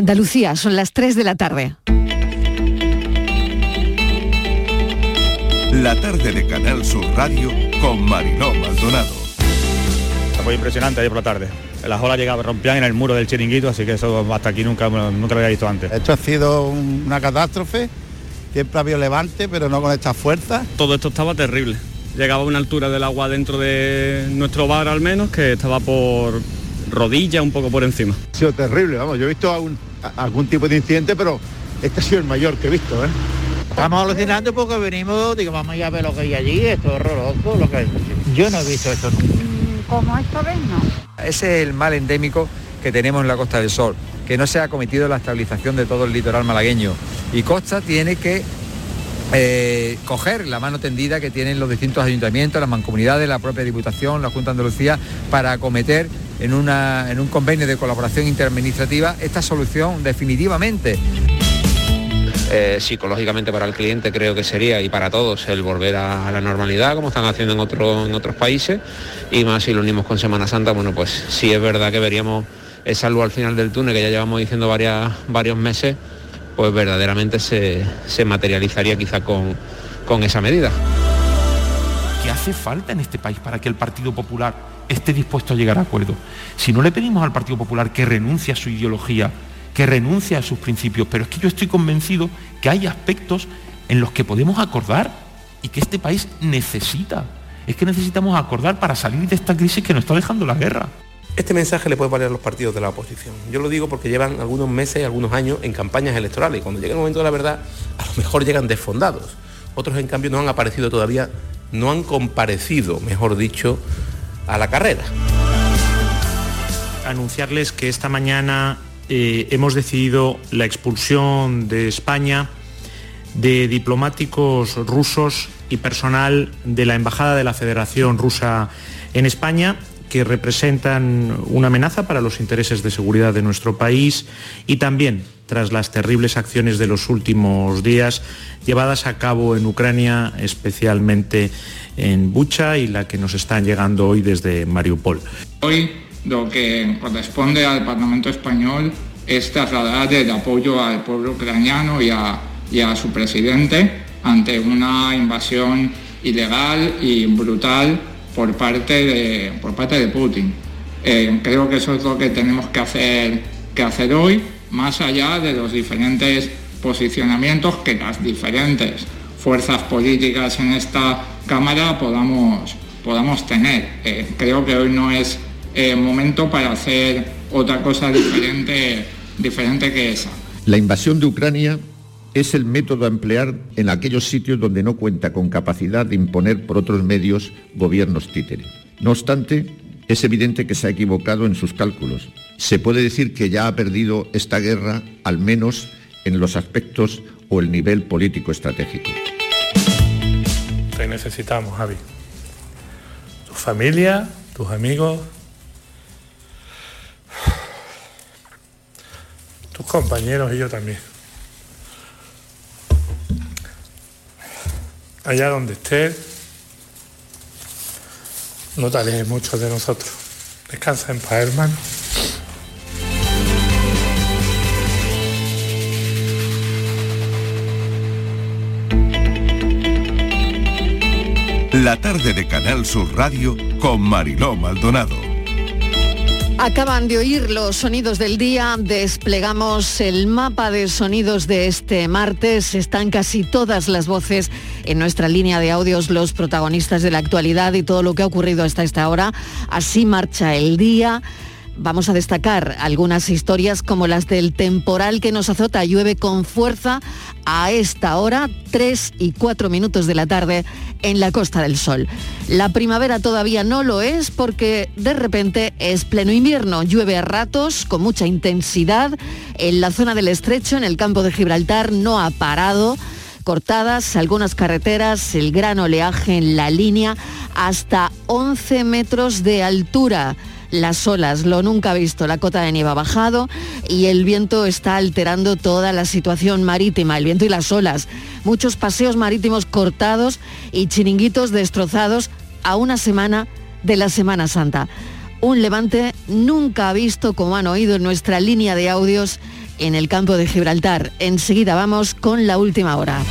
Andalucía, son las 3 de la tarde. La tarde de Canal Sur Radio con Mariló Maldonado. Fue impresionante ayer por la tarde. Las olas llegaban, rompían en el muro del chiringuito, así que eso hasta aquí nunca, nunca lo había visto antes. Esto ha sido una catástrofe, siempre ha habido levante, pero no con esta fuerza. Todo esto estaba terrible. Llegaba a una altura del agua dentro de nuestro bar al menos, que estaba por rodilla, un poco por encima. Ha sido terrible, vamos, yo he visto algún tipo de incidente, pero este ha sido el mayor que he visto, ¿eh? Estamos alucinando porque venimos, digo, vamos a ver lo que hay allí, esto es horroroso, lo que Yo no he visto esto nunca. Mm, como esta vez no. Ese es el mal endémico que tenemos en la Costa del Sol, que no se ha cometido la estabilización de todo el litoral malagueño. Y Costa tiene que eh, coger la mano tendida que tienen los distintos ayuntamientos, las mancomunidades, la propia Diputación, la Junta de Andalucía, para acometer en, una, en un convenio de colaboración interadministrativa esta solución definitivamente. Eh, psicológicamente para el cliente creo que sería y para todos el volver a, la normalidad como están haciendo en, en otros países y más si lo unimos con Semana Santa, bueno pues sí es verdad que veríamos esa luz al final del túnel que ya llevamos diciendo varias, varios meses, pues verdaderamente se, materializaría quizá con, con esa medida. ¿Qué hace falta en este país para que el Partido Popular esté dispuesto a llegar a acuerdo? Si no le pedimos al Partido Popular que renuncie a su ideología, que renuncia a sus principios, pero es que yo estoy convencido que hay aspectos en los que podemos acordar y que este país necesita. Es que necesitamos acordar para salir de esta crisis que nos está dejando la guerra. Este mensaje le puede valer a los partidos de la oposición. Yo lo digo porque llevan algunos meses, algunos años en campañas electorales y cuando llega el momento de la verdad, a lo mejor llegan desfondados. Otros, en cambio, no han aparecido todavía, no han comparecido, mejor dicho, a la carrera. Anunciarles que esta mañana eh, hemos decidido la expulsión de España de diplomáticos rusos y personal de la Embajada de la Federación Rusa en España que representan una amenaza para los intereses de seguridad de nuestro país y también tras las terribles acciones de los últimos días llevadas a cabo en Ucrania, especialmente en Bucha y la que nos están llegando hoy desde Mariupol. Hoy lo que corresponde al Parlamento español es trasladar el apoyo al pueblo ucraniano y a, su presidente ante una invasión ilegal y brutal por parte de, Putin. Eh, creo que eso es lo que tenemos que hacer, que hacer hoy, más allá de los diferentes posicionamientos que las diferentes fuerzas políticas en esta Cámara podamos, podamos tener. Eh, creo que hoy no es eh, momento para hacer otra cosa diferente, diferente que esa. La invasión de Ucrania es el método a emplear en aquellos sitios donde no cuenta con capacidad de imponer por otros medios gobiernos títere. No obstante, es evidente que se ha equivocado en sus cálculos. Se puede decir que ya ha perdido esta guerra, al menos en los aspectos o el nivel político estratégico. Te necesitamos, Javi. Tu familia, tus amigos, tus compañeros y yo también. Allá donde estés, no te alejes mucho de nosotros. Descansa en paz, hermano. La tarde de Canal Sur Radio con Mariló Maldonado. Acaban de oír los sonidos del día, desplegamos el mapa de sonidos de este martes, están casi todas las voces en nuestra línea de audios, los protagonistas de la actualidad y todo lo que ha ocurrido hasta esta hora. Así marcha el día. Vamos a destacar algunas historias como las del temporal que nos azota, llueve con fuerza a esta hora, 3 y 4 minutos de la tarde en la Costa del Sol. La primavera todavía no lo es porque de repente es pleno invierno, llueve a ratos con mucha intensidad en la zona del estrecho, en el campo de Gibraltar, no ha parado cortadas algunas carreteras, el gran oleaje en la línea hasta 11 metros de altura las olas, lo nunca visto, la cota de nieve ha bajado y el viento está alterando toda la situación marítima, el viento y las olas. Muchos paseos marítimos cortados y chiringuitos destrozados a una semana de la Semana Santa. Un levante nunca visto, como han oído en nuestra línea de audios, en el campo de Gibraltar. Enseguida vamos con la última hora.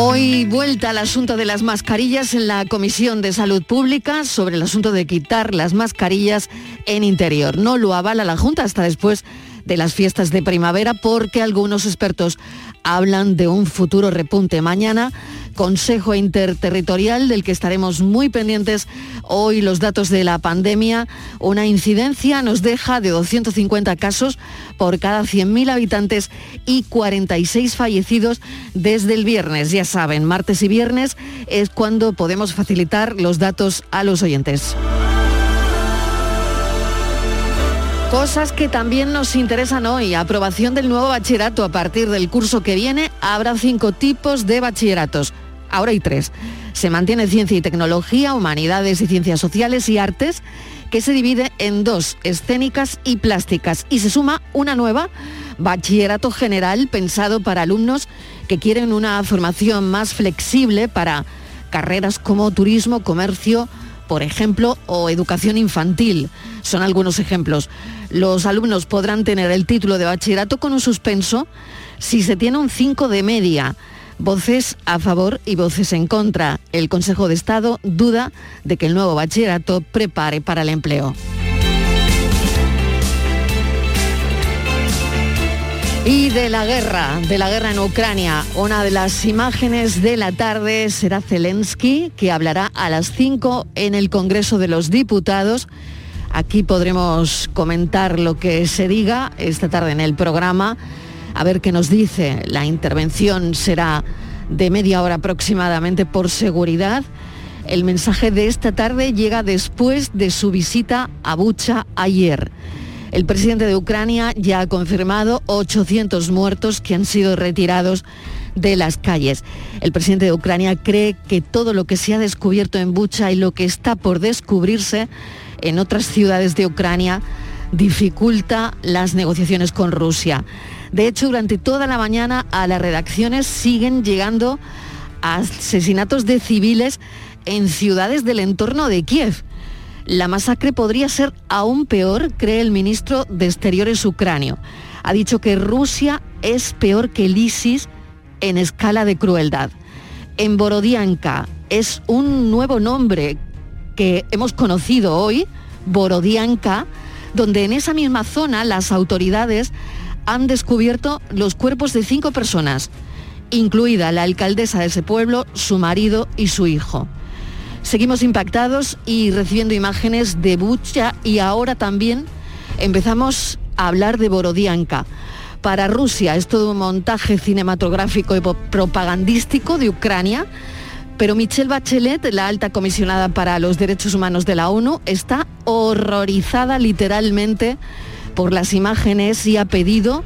Hoy vuelta al asunto de las mascarillas en la Comisión de Salud Pública sobre el asunto de quitar las mascarillas en interior. No lo avala la Junta hasta después de las fiestas de primavera porque algunos expertos hablan de un futuro repunte. Mañana, Consejo Interterritorial del que estaremos muy pendientes. Hoy los datos de la pandemia, una incidencia nos deja de 250 casos por cada 100.000 habitantes y 46 fallecidos desde el viernes. Ya saben, martes y viernes es cuando podemos facilitar los datos a los oyentes. Cosas que también nos interesan hoy. Aprobación del nuevo bachillerato. A partir del curso que viene habrá cinco tipos de bachilleratos. Ahora hay tres. Se mantiene ciencia y tecnología, humanidades y ciencias sociales y artes, que se divide en dos, escénicas y plásticas. Y se suma una nueva, bachillerato general, pensado para alumnos que quieren una formación más flexible para carreras como turismo, comercio, por ejemplo, o educación infantil. Son algunos ejemplos. Los alumnos podrán tener el título de bachillerato con un suspenso si se tiene un 5 de media. Voces a favor y voces en contra. El Consejo de Estado duda de que el nuevo bachillerato prepare para el empleo. Y de la guerra, de la guerra en Ucrania, una de las imágenes de la tarde será Zelensky, que hablará a las 5 en el Congreso de los Diputados. Aquí podremos comentar lo que se diga esta tarde en el programa, a ver qué nos dice. La intervención será de media hora aproximadamente por seguridad. El mensaje de esta tarde llega después de su visita a Bucha ayer. El presidente de Ucrania ya ha confirmado 800 muertos que han sido retirados de las calles. El presidente de Ucrania cree que todo lo que se ha descubierto en Bucha y lo que está por descubrirse en otras ciudades de Ucrania dificulta las negociaciones con Rusia. De hecho, durante toda la mañana a las redacciones siguen llegando asesinatos de civiles en ciudades del entorno de Kiev. La masacre podría ser aún peor, cree el ministro de Exteriores ucranio. Ha dicho que Rusia es peor que el ISIS en escala de crueldad. En Borodianka es un nuevo nombre que hemos conocido hoy, Borodianka, donde en esa misma zona las autoridades han descubierto los cuerpos de cinco personas, incluida la alcaldesa de ese pueblo, su marido y su hijo. Seguimos impactados y recibiendo imágenes de Bucha y ahora también empezamos a hablar de Borodianka. Para Rusia es todo un montaje cinematográfico y propagandístico de Ucrania, pero Michelle Bachelet, la alta comisionada para los derechos humanos de la ONU, está horrorizada literalmente por las imágenes y ha pedido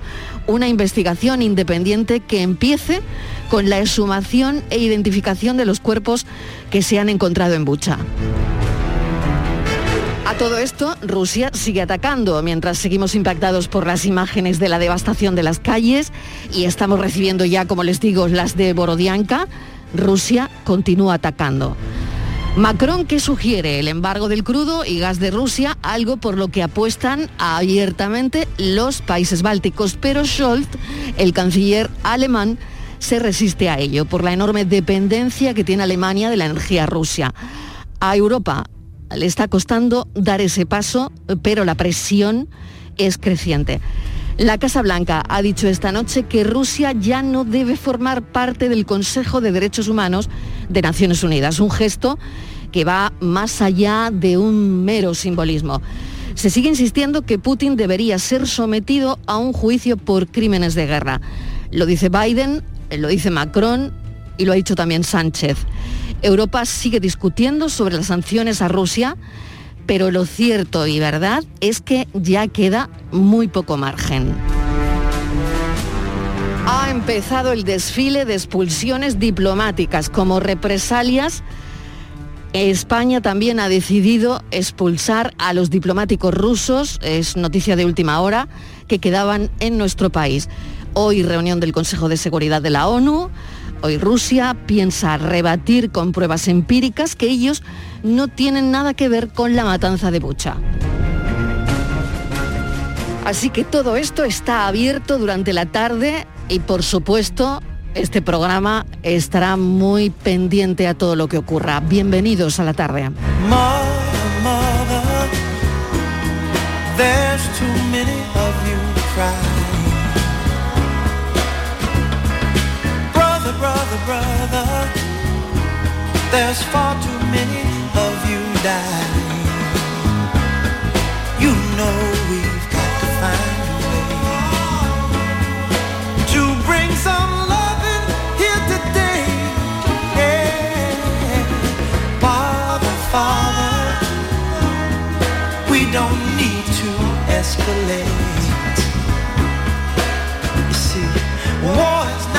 una investigación independiente que empiece con la exhumación e identificación de los cuerpos que se han encontrado en Bucha. A todo esto, Rusia sigue atacando mientras seguimos impactados por las imágenes de la devastación de las calles y estamos recibiendo ya, como les digo, las de Borodianka. Rusia continúa atacando. Macron que sugiere el embargo del crudo y gas de Rusia, algo por lo que apuestan abiertamente los países bálticos, pero Scholz, el canciller alemán, se resiste a ello por la enorme dependencia que tiene Alemania de la energía rusa. A Europa le está costando dar ese paso, pero la presión es creciente. La Casa Blanca ha dicho esta noche que Rusia ya no debe formar parte del Consejo de Derechos Humanos de Naciones Unidas, un gesto que va más allá de un mero simbolismo. Se sigue insistiendo que Putin debería ser sometido a un juicio por crímenes de guerra. Lo dice Biden, lo dice Macron y lo ha dicho también Sánchez. Europa sigue discutiendo sobre las sanciones a Rusia, pero lo cierto y verdad es que ya queda muy poco margen. Ha empezado el desfile de expulsiones diplomáticas como represalias. España también ha decidido expulsar a los diplomáticos rusos, es noticia de última hora, que quedaban en nuestro país. Hoy reunión del Consejo de Seguridad de la ONU. Hoy Rusia piensa rebatir con pruebas empíricas que ellos no tienen nada que ver con la matanza de Bucha. Así que todo esto está abierto durante la tarde y por supuesto este programa estará muy pendiente a todo lo que ocurra. Bienvenidos a la tarde. There's far too many escalate. You see, war is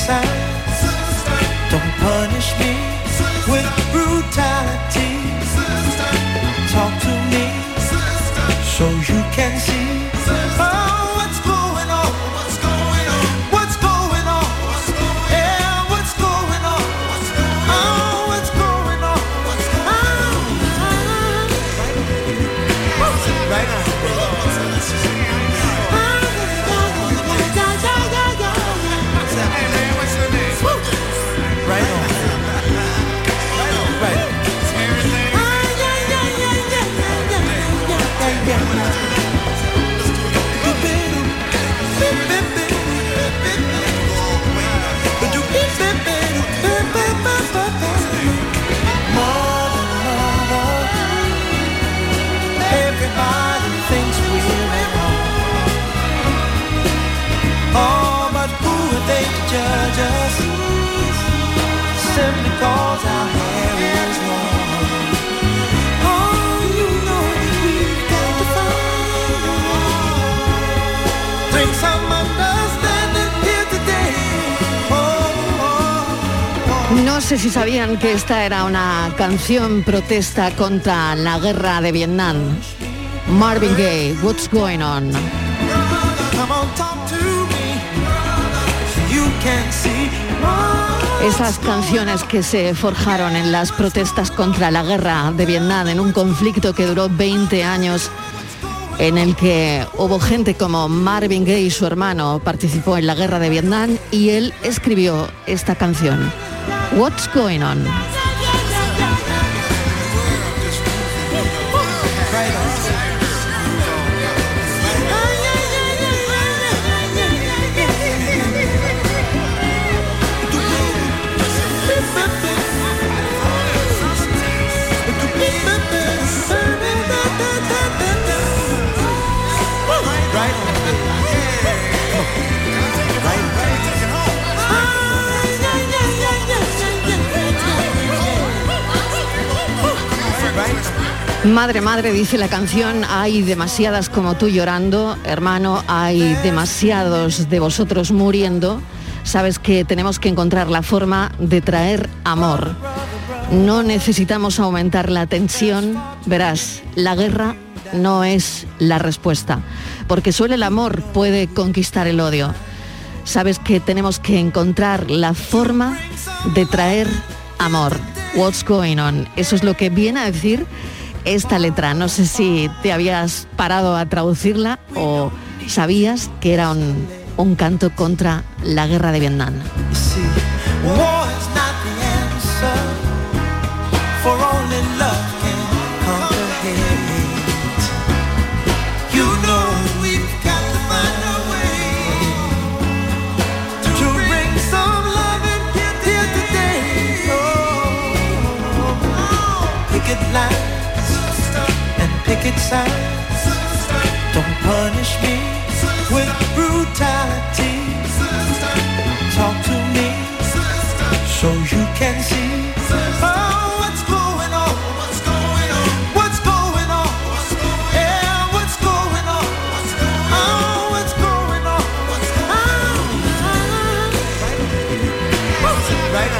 inside. Que esta era una canción protesta contra la guerra de Vietnam. Marvin Gaye, What's Going On? Esas canciones que se forjaron en las protestas contra la guerra de Vietnam, en un conflicto que duró 20 años, en el que hubo gente como Marvin Gaye su hermano participó en la guerra de Vietnam y él escribió esta canción, What's Going On? Madre, madre, dice la canción, hay demasiadas como tú llorando, hermano, hay demasiados de vosotros muriendo. Sabes que tenemos que encontrar la forma de traer amor. No necesitamos aumentar la tensión. Verás, la guerra no es la respuesta, porque solo el amor puede conquistar el odio. Sabes que tenemos que encontrar la forma de traer amor. What's going on? Eso es lo que viene a decir esta letra. No sé si te habías parado a traducirla o sabías que era un, un canto contra la guerra de Vietnam. Picket signs. Don't punish me with brutality. Talk to me so you can see. Oh, what's going on? What's going on? What's going on? Yeah, what's going on? Oh, what's going on? Oh, right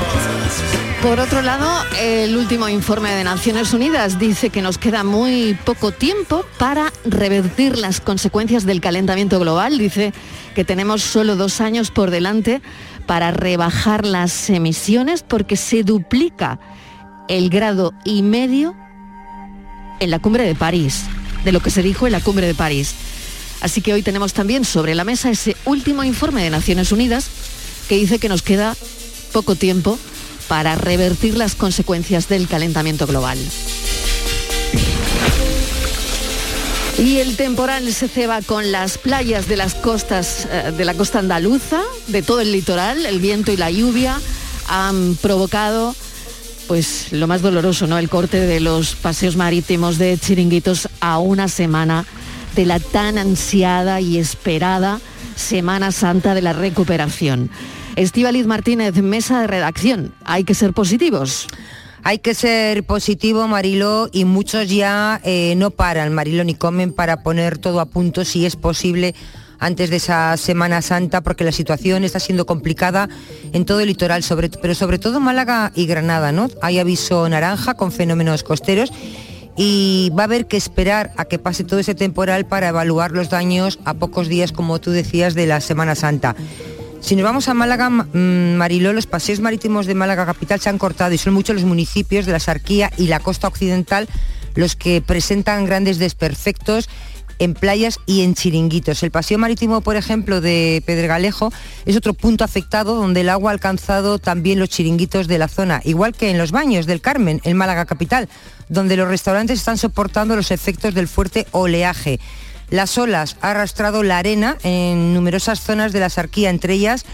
on. Por otro lado, el último informe de Naciones Unidas dice que nos queda muy poco tiempo para revertir las consecuencias del calentamiento global. Dice que tenemos solo dos años por delante para rebajar las emisiones porque se duplica el grado y medio en la cumbre de París, de lo que se dijo en la cumbre de París. Así que hoy tenemos también sobre la mesa ese último informe de Naciones Unidas que dice que nos queda poco tiempo para revertir las consecuencias del calentamiento global. Y el temporal se ceba con las playas de las costas eh, de la costa andaluza, de todo el litoral, el viento y la lluvia han provocado pues lo más doloroso, ¿no? El corte de los paseos marítimos de chiringuitos a una semana de la tan ansiada y esperada Semana Santa de la recuperación. Estíbaliz Martínez, mesa de redacción. Hay que ser positivos. Hay que ser positivo, Marilo, y muchos ya eh, no paran, Marilo, ni comen para poner todo a punto si es posible antes de esa Semana Santa, porque la situación está siendo complicada en todo el litoral, pero sobre todo Málaga y Granada, ¿no? Hay aviso naranja con fenómenos costeros y va a haber que esperar a que pase todo ese temporal para evaluar los daños a pocos días, como tú decías, de la Semana Santa. Si nos vamos a Málaga, mm, Mariló, los paseos marítimos de Málaga capital se han cortado y son muchos los municipios de la Sarquía y la costa occidental los que presentan grandes desperfectos en playas y en chiringuitos. El paseo marítimo, por ejemplo, de Pedregalejo es otro punto afectado donde el agua ha alcanzado también los chiringuitos de la zona, igual que en los baños del Carmen, en Málaga capital, donde los restaurantes están soportando los efectos del fuerte oleaje. Las olas han arrastrado la arena en numerosas zonas de la Sarquía, entre ellas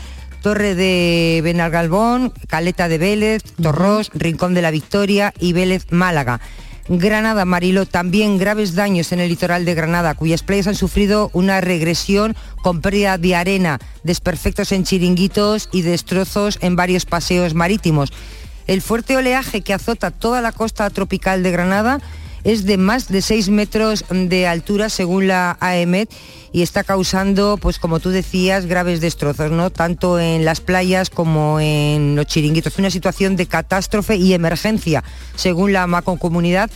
Torre de Benalgalbón, Caleta de Vélez, Torrós, Rincón de la Victoria y Vélez Málaga. Granada, Marilo, también graves daños en el litoral de Granada, cuyas playas han sufrido una regresión con pérdida de arena, desperfectos en chiringuitos y destrozos en varios paseos marítimos. El fuerte oleaje que azota toda la costa tropical de Granada es de más de 6 metros de altura según la AEMET y está causando, pues como tú decías, graves destrozos, ¿no? Tanto en las playas como en los chiringuitos. Una situación de catástrofe y emergencia, según la Comunidad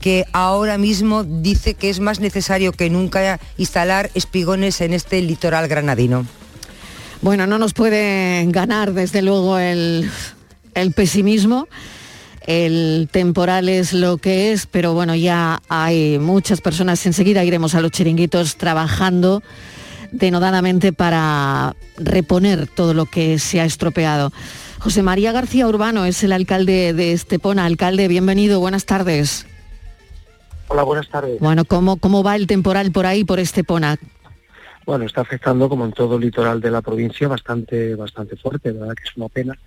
que ahora mismo dice que es más necesario que nunca instalar espigones en este litoral granadino. Bueno, no nos puede ganar desde luego el, el pesimismo el temporal es lo que es, pero bueno, ya hay muchas personas, enseguida iremos a los chiringuitos trabajando denodadamente para reponer todo lo que se ha estropeado. José María García Urbano es el alcalde de Estepona. Alcalde, bienvenido, buenas tardes. Hola, buenas tardes. Bueno, ¿cómo, cómo va el temporal por ahí, por Estepona? Bueno, está afectando, como en todo el litoral de la provincia, bastante, bastante fuerte, ¿verdad? Que es una pena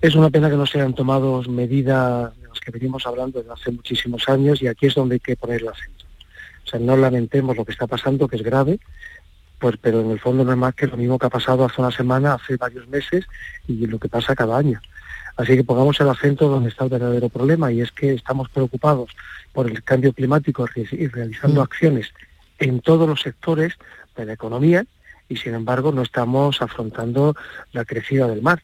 es una pena que no se hayan tomado medidas de las que venimos hablando desde hace muchísimos años y aquí es donde hay que poner el acento. O sea, no lamentemos lo que está pasando, que es grave, pues, pero en el fondo no es más que lo mismo que ha pasado hace una semana, hace varios meses y lo que pasa cada año. Así que pongamos el acento donde está el verdadero problema y es que estamos preocupados por el cambio climático y realizando mm. acciones en todos los sectores de la economía y sin embargo no estamos afrontando la crecida del mar.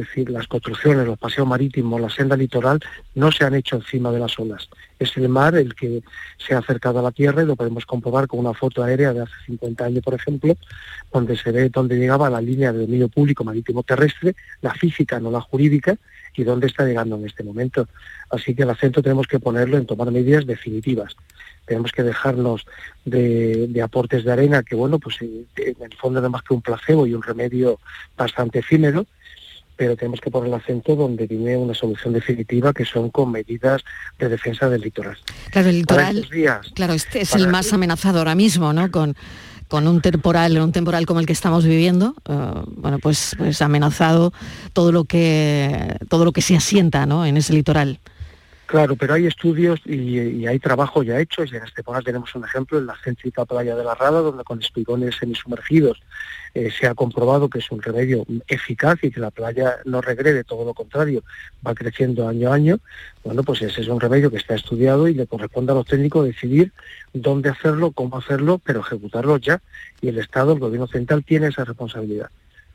Es decir, las construcciones, los paseos marítimos, la senda litoral no se han hecho encima de las olas. Es el mar el que se ha acercado a la tierra y lo podemos comprobar con una foto aérea de hace 50 años, por ejemplo, donde se ve dónde llegaba la línea de dominio público marítimo terrestre, la física, no la jurídica, y dónde está llegando en este momento. Así que el acento tenemos que ponerlo en tomar medidas definitivas. Tenemos que dejarnos de, aportes de arena, que bueno, pues en el fondo no más que un placebo y un remedio bastante efímero, pero tenemos que poner el acento donde viene una solución definitiva, que son con medidas de defensa del litoral. Claro, el litoral, claro, este es el más amenazado ahora mismo, ¿no? Con, con un temporal, un temporal como el que estamos viviendo, eh, bueno, pues, pues amenazado todo lo que todo lo que se asienta, ¿no? En ese litoral. Claro, pero hay estudios y, hay trabajo ya hecho, y en Estepona tenemos un ejemplo en la céntrica playa de la Rada, donde con espigones semisumergidos eh, se ha comprobado que es un remedio eficaz y que la playa no regrede, todo lo contrario, va creciendo año a año. Bueno, pues ese es un remedio que está estudiado y le corresponde a los técnicos decidir dónde hacerlo, cómo hacerlo, pero ejecutarlo ya. Y el Estado, el Gobierno Central, tiene esa responsabilidad.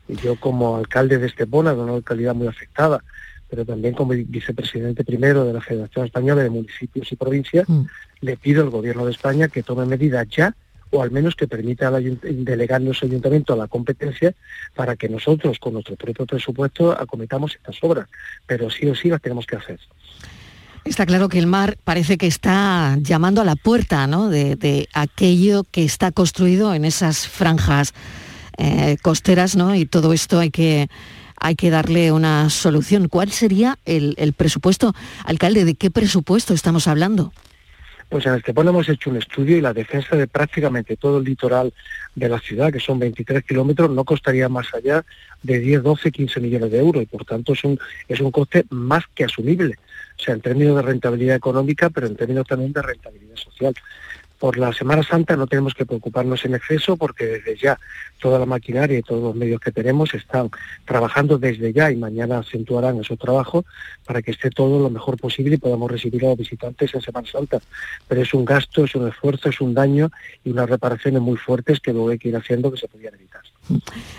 Y yo como alcalde de Estepona, de una localidad muy afectada, pero también como vicepresidente primero de la Federación Española de Municipios y Provincias, le pido al Gobierno de España que tome medidas ya o al menos que permita al delegarnos al ayuntamiento a la competencia para que nosotros con nuestro propio presupuesto acometamos estas obras, pero sí o sí las tenemos que hacer. Está claro que el mar parece que está llamando a la puerta ¿no? de, de aquello que está construido en esas franjas eh, costeras, ¿no? Y todo esto hay que, hay que darle una solución. ¿Cuál sería el, el presupuesto? Alcalde, ¿de qué presupuesto estamos hablando? Pues en Estepona hemos hecho un estudio y la defensa de prácticamente todo el litoral de la ciudad, que son 23 kilómetros, no costaría más allá de 10, 12, 15 millones de euros y por tanto es un, es un coste más que asumible, o sea, en términos de rentabilidad económica, pero en términos también de rentabilidad social. Por la Semana Santa no tenemos que preocuparnos en exceso porque desde ya toda la maquinaria y todos los medios que tenemos están trabajando desde ya y mañana acentuarán esos trabajos para que esté todo lo mejor posible y podamos recibir a los visitantes en Semana Santa. Pero es un gasto, es un esfuerzo, es un daño y unas reparaciones muy fuertes que luego hay que ir haciendo que se podían evitar.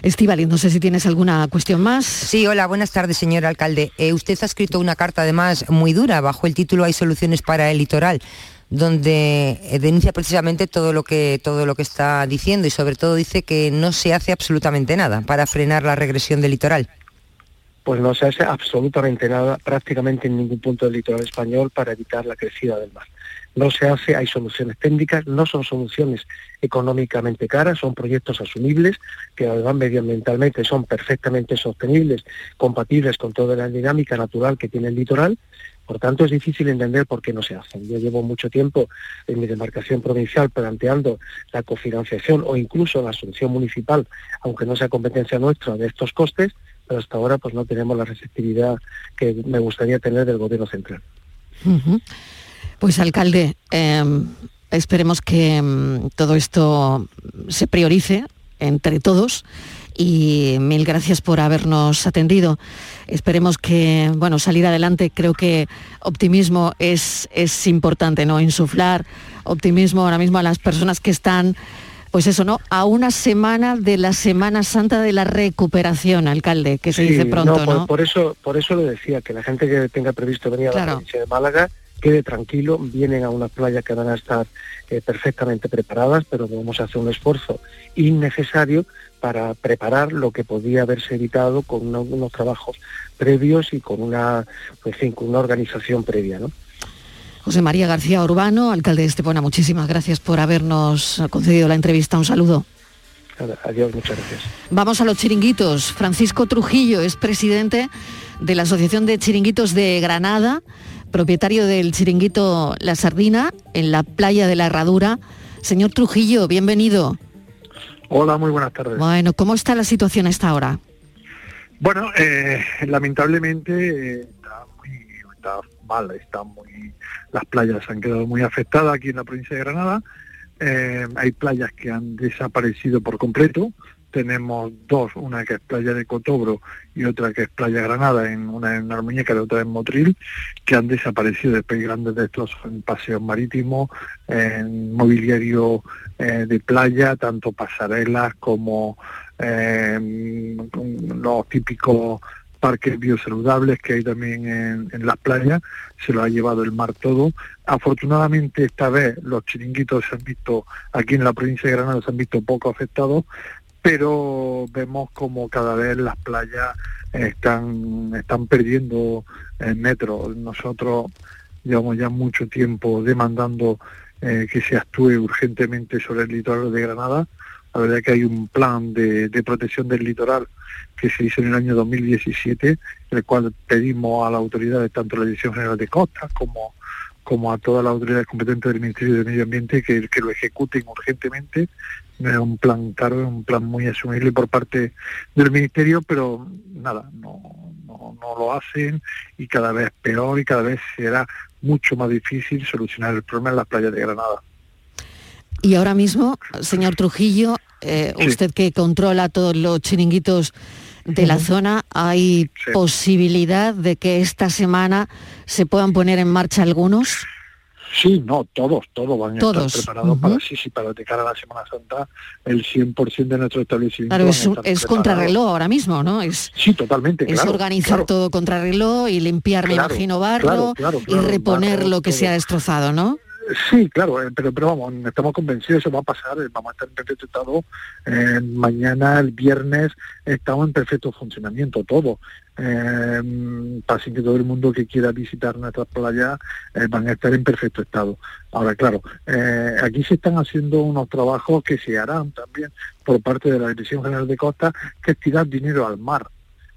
Estivali, no sé si tienes alguna cuestión más. Sí, hola, buenas tardes, señor alcalde. Eh, usted ha escrito una carta además muy dura bajo el título Hay soluciones para el litoral donde eh, denuncia precisamente todo lo que todo lo que está diciendo y sobre todo dice que no se hace absolutamente nada para frenar la regresión del litoral. Pues no se hace absolutamente nada prácticamente en ningún punto del litoral español para evitar la crecida del mar. No se hace, hay soluciones técnicas, no son soluciones económicamente caras, son proyectos asumibles que además medioambientalmente son perfectamente sostenibles, compatibles con toda la dinámica natural que tiene el litoral por tanto, es difícil entender por qué no se hacen. Yo llevo mucho tiempo en mi demarcación provincial planteando la cofinanciación o incluso la asunción municipal, aunque no sea competencia nuestra, de estos costes, pero hasta ahora pues no tenemos la receptividad que me gustaría tener del Gobierno central. Pues alcalde, eh, esperemos que mm, todo esto se priorice entre todos y mil gracias por habernos atendido. Esperemos que, bueno, salir adelante, creo que optimismo es, es importante, ¿no? Insuflar optimismo ahora mismo a las personas que están, pues eso, ¿no? A una semana de la Semana Santa de la recuperación, alcalde, que se dice pronto, por, ¿no? por eso, por eso le decía que la gente que tenga previsto venir a Claro. la provincia de Málaga quede tranquilo, vienen a unas playas que van a estar eh, perfectamente preparadas, pero vamos a hacer un esfuerzo innecesario para preparar lo que podía haberse evitado con uno- unos trabajos previos y con una, en fin, con una organización previa, ¿no? José María García Urbano, alcalde de Estepona, muchísimas gracias por habernos concedido la entrevista. Un saludo. Adiós, muchas gracias. Vamos a los chiringuitos. Francisco Trujillo es presidente de la Asociación de Chiringuitos de Granada, propietario del chiringuito La Sardina en la playa de la Herradura. Señor Trujillo, bienvenido. Hola, muy buenas tardes. Bueno, ¿cómo está la situación a esta hora? Bueno, eh, lamentablemente eh, está, muy, está mal, está muy, las playas han quedado muy afectadas aquí en la provincia de Granada. Eh, hay playas que han desaparecido por completo. Tenemos dos, una que es playa de Cotobro y otra que es playa Granada, en una en Armuñeca y otra en Motril, que han desaparecido después grandes destrozos en paseos marítimos, en mobiliario eh, de playa, tanto pasarelas como eh, los típicos parques biosaludables que hay también en, en las playas, se lo ha llevado el mar todo. Afortunadamente esta vez los chiringuitos se han visto, aquí en la provincia de Granada se han visto poco afectados, pero vemos como cada vez las playas están, están perdiendo metros. Nosotros llevamos ya mucho tiempo demandando eh, que se actúe urgentemente sobre el litoral de Granada. La verdad que hay un plan de, de protección del litoral que se hizo en el año 2017, el cual pedimos a las autoridades, tanto la Dirección General de Costas como, como a todas las autoridades competentes del Ministerio de Medio Ambiente, que, que lo ejecuten urgentemente. Es un plan caro, es un plan muy asumible por parte del Ministerio, pero nada, no, no, no lo hacen y cada vez peor y cada vez será mucho más difícil solucionar el problema en las playas de Granada. Y ahora mismo, señor Trujillo, eh, usted que controla todos los chiringuitos de la zona, ¿hay posibilidad de que esta semana se puedan poner en marcha algunos? Sí, no, todos, todos van a Todos, estar preparados para sí, sí, para de cara a la Semana Santa, el 100% de nuestro establecimiento. Claro, es, es contrarreloj ahora mismo, ¿no? Es, Sí, totalmente, es claro, organizar claro. todo contrarreloj y limpiar, me Claro, imagino, barro y reponer barro, lo que todo. se ha destrozado, ¿no? Sí, claro, eh, pero, pero vamos, estamos convencidos, eso va a pasar, eh, vamos a estar en perfecto estado. eh, mañana, el viernes, estamos en perfecto funcionamiento, todo. Eh, así que todo el mundo que quiera visitar nuestras playas van a estar en perfecto estado. Ahora, claro, aquí se están haciendo unos trabajos que se harán también por parte de la Dirección General de Costa, que es tirar dinero al mar.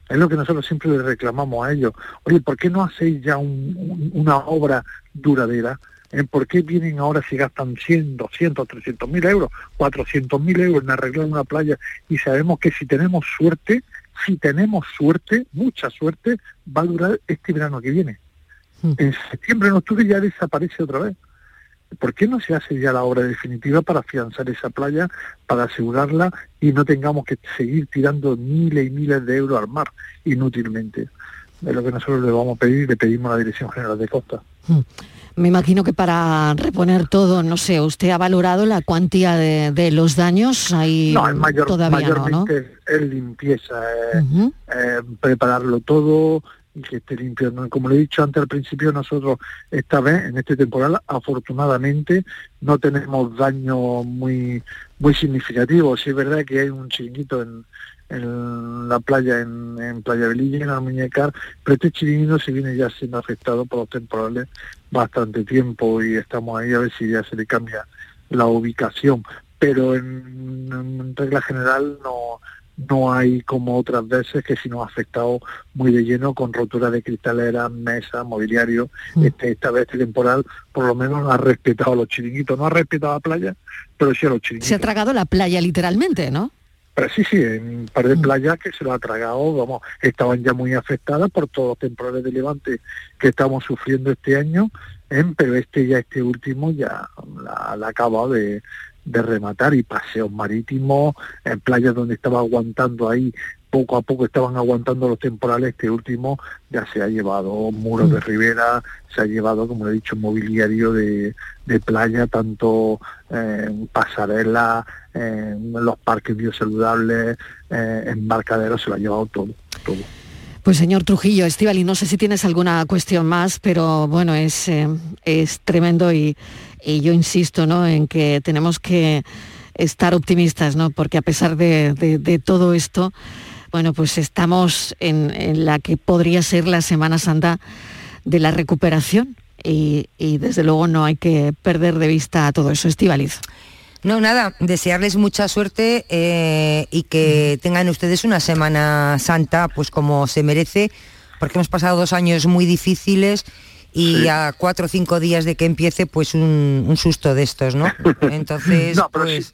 Es lo que nosotros siempre le reclamamos a ellos. Oye, ¿por qué no hacéis ya un- una obra duradera? ¿Eh? ¿Por qué vienen ahora si gastan 100, 200, 300 mil euros, 400 mil euros en arreglar una playa y sabemos que si tenemos suerte, si tenemos suerte, mucha suerte, va a durar este verano que viene. En septiembre, en octubre ya desaparece otra vez. ¿Por qué no se hace ya la obra definitiva para afianzar esa playa, para asegurarla y no tengamos que seguir tirando miles y miles de euros al mar inútilmente? Es lo que nosotros le vamos a pedir y le pedimos a la Dirección General de Costa. Me imagino que para reponer todo, no sé, ¿usted ha valorado la cuantía de, de los daños? Ahí No, mayor, todavía no, ¿no? mayormente es limpieza, Ujú. eh, prepararlo todo y que esté limpio. ¿no? Como le he dicho antes al principio, nosotros esta vez, en este temporal, afortunadamente no tenemos daños muy muy significativos. Sí es verdad que hay un chiringuito en, en la playa, en, en Playa Belilla, en la Muñecar, pero este chiringuito se viene ya siendo afectado por los temporales bastante tiempo y estamos ahí a ver si ya se le cambia la ubicación. Pero en, en regla general no no hay como otras veces que si nos ha afectado muy de lleno con rotura de cristaleras, mesas, mobiliario. Este, esta vez este temporal por lo menos ha respetado a los chiringuitos, no ha respetado a la playa, pero sí a los chiringuitos. Se ha tragado la playa literalmente, ¿no? Pero sí, sí, en un par de playas que se lo ha tragado, vamos, estaban ya muy afectadas por todos los temporales de levante que estamos sufriendo este año, ¿eh? pero este ya, este último ya la, la ha acabado de, de rematar y paseos marítimos, en playas donde estaba aguantando ahí, poco a poco estaban aguantando los temporales, este último ya se ha llevado muros de ribera, se ha llevado, como le he dicho, mobiliario de, de playa, tanto eh, pasarelas, eh, los parques biosaludables, eh, embarcaderos, se lo ha llevado todo, todo. Pues señor Trujillo, Estivali, no sé si tienes alguna cuestión más, pero bueno, es, eh, es tremendo y, y yo insisto ¿no? en que tenemos que estar optimistas, ¿no? porque a pesar de, de- de todo esto, bueno, pues estamos en, en la que podría ser la Semana Santa de la recuperación y, y desde luego no hay que perder de vista todo eso, Estivaliz. No, nada, desearles mucha suerte eh, y que tengan ustedes una Semana Santa, pues como se merece, porque hemos pasado dos años muy difíciles y Sí. a cuatro o cinco días de que empiece, pues un, un susto de estos, ¿no? Entonces, No, pero pues, sí,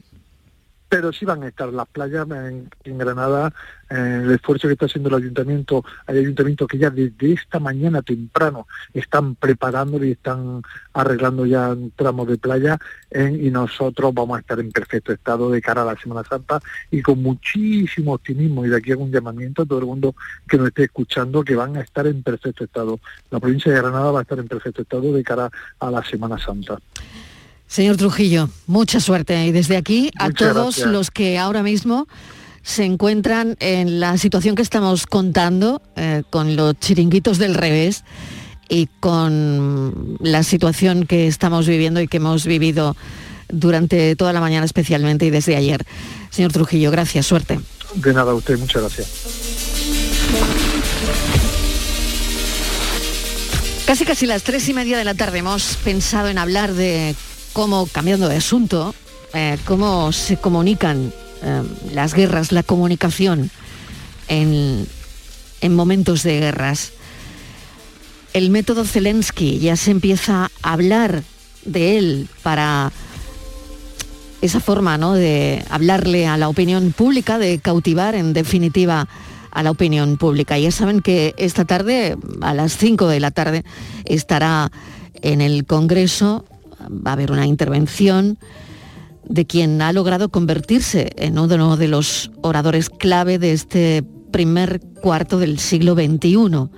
pero sí van a estar las playas en, Granada, el esfuerzo que está haciendo el ayuntamiento, hay ayuntamientos que ya desde esta mañana temprano están preparándolo y están arreglando ya tramos de playa y nosotros vamos a estar en perfecto estado de cara a la Semana Santa y con muchísimo optimismo y de aquí hago un llamamiento a todo el mundo que nos esté escuchando que van a estar en perfecto estado. La provincia de Granada va a estar en perfecto estado de cara a la Semana Santa. Señor Trujillo, mucha suerte y desde aquí a Muchas todos gracias. los que ahora mismo se encuentran en la situación que estamos contando eh, con los chiringuitos del revés y con la situación que estamos viviendo y que hemos vivido durante toda la mañana especialmente y desde ayer. Señor Trujillo, gracias, suerte. De nada a usted, muchas gracias. Casi casi las tres y media de la tarde hemos pensado en hablar de cómo, cambiando de asunto, eh, cómo se comunican eh, las guerras, la comunicación en, en momentos de guerras. El método Zelensky ya se empieza a hablar de él para esa forma ¿no? de hablarle a la opinión pública, de cautivar en definitiva a la opinión pública. Ya saben que esta tarde, a las 5 de la tarde, estará en el Congreso, va a haber una intervención de quien ha logrado convertirse en uno de los oradores clave de este primer cuarto del siglo XXI.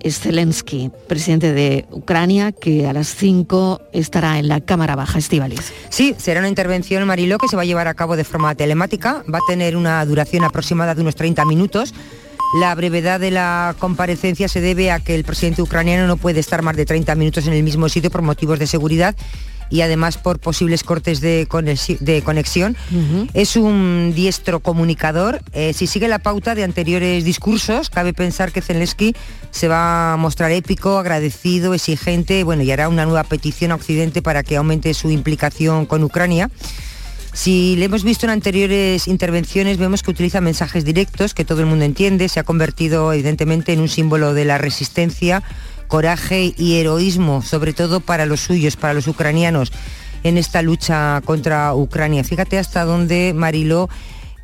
es Zelensky, presidente de Ucrania, que a las 5 estará en la Cámara Baja Estivalis. Sí, será una intervención, Mariló, que se va a llevar a cabo de forma telemática. Va a tener una duración aproximada de unos 30 minutos. La brevedad de la comparecencia se debe a que el presidente ucraniano no puede estar más de 30 minutos en el mismo sitio por motivos de seguridad y además por posibles cortes de, conexión. Es un diestro comunicador. Eh, si sigue la pauta de anteriores discursos, cabe pensar que Zelensky se va a mostrar épico, agradecido, exigente, bueno, y hará una nueva petición a Occidente para que aumente su implicación con Ucrania. Si le hemos visto en anteriores intervenciones, vemos que utiliza mensajes directos que todo el mundo entiende, se ha convertido evidentemente en un símbolo de la resistencia, coraje y heroísmo, sobre todo para los suyos, para los ucranianos, en esta lucha contra Ucrania. Fíjate hasta dónde Mariló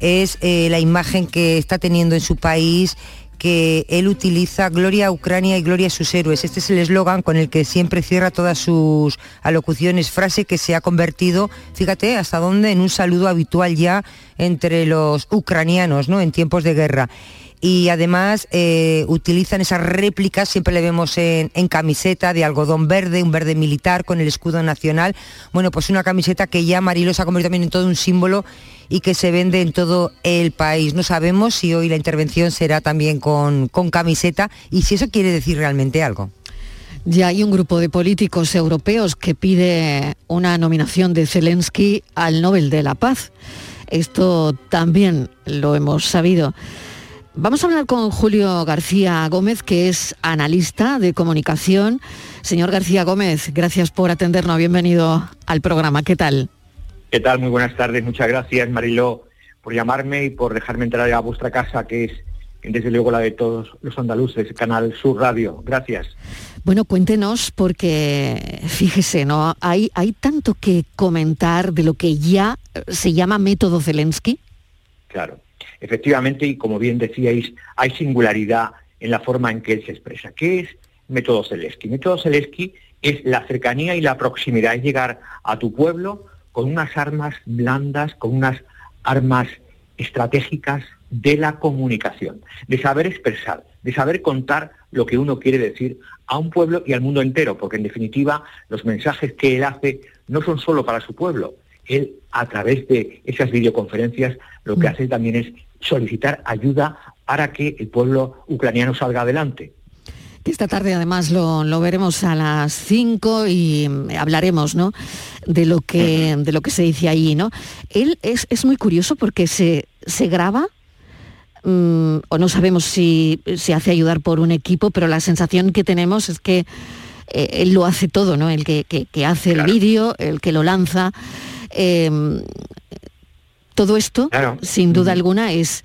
es eh, la imagen que está teniendo en su país que él utiliza Gloria a Ucrania y Gloria a sus héroes. Este es el eslogan con el que siempre cierra todas sus alocuciones, frase que se ha convertido, fíjate, hasta dónde, en un saludo habitual ya entre los ucranianos, ¿no? En tiempos de guerra y además eh, utilizan esas réplicas, siempre le vemos en, camiseta de algodón verde, un verde militar con el escudo nacional. Bueno, pues una camiseta que ya Marilo se ha convertido también en todo un símbolo y que se vende en todo el país. No sabemos si hoy la intervención será también con, con camiseta y si eso quiere decir realmente algo. Ya hay un grupo de políticos europeos que pide una nominación de Zelensky al Nobel de la Paz. Esto también lo hemos sabido. Vamos a hablar con Julio García Gómez, que es analista de comunicación. Señor García Gómez, gracias por atendernos. Bienvenido al programa. ¿Qué tal? ¿Qué tal? Muy buenas tardes. Muchas gracias, Mariló, por llamarme y por dejarme entrar a vuestra casa, que es desde luego la de todos los andaluces, Canal Sur Radio. Gracias. Bueno, cuéntenos porque fíjese, ¿no? Hay, hay tanto que comentar de lo que ya se llama método Zelensky. Claro. Efectivamente, y como bien decíais, hay singularidad en la forma en que él se expresa. ¿Qué es método Zelensky? Método Zelensky es la cercanía y la proximidad, es llegar a tu pueblo con unas armas blandas, con unas armas estratégicas de la comunicación, de saber expresar, de saber contar lo que uno quiere decir a un pueblo y al mundo entero, porque en definitiva los mensajes que él hace no son solo para su pueblo. Él, a través de esas videoconferencias, lo que mm. hace también es solicitar ayuda para que el pueblo ucraniano salga adelante. Esta tarde además lo, veremos a las 5 y hablaremos ¿no? de, lo que, de lo que se dice allí. ¿no? Él es, muy curioso porque se, se graba, mm, o no sabemos si se hace ayudar por un equipo, pero la sensación que tenemos es que eh, él lo hace todo, ¿no? el que, hace el vídeo, el que lo lanza. Em, todo esto, sin duda alguna, es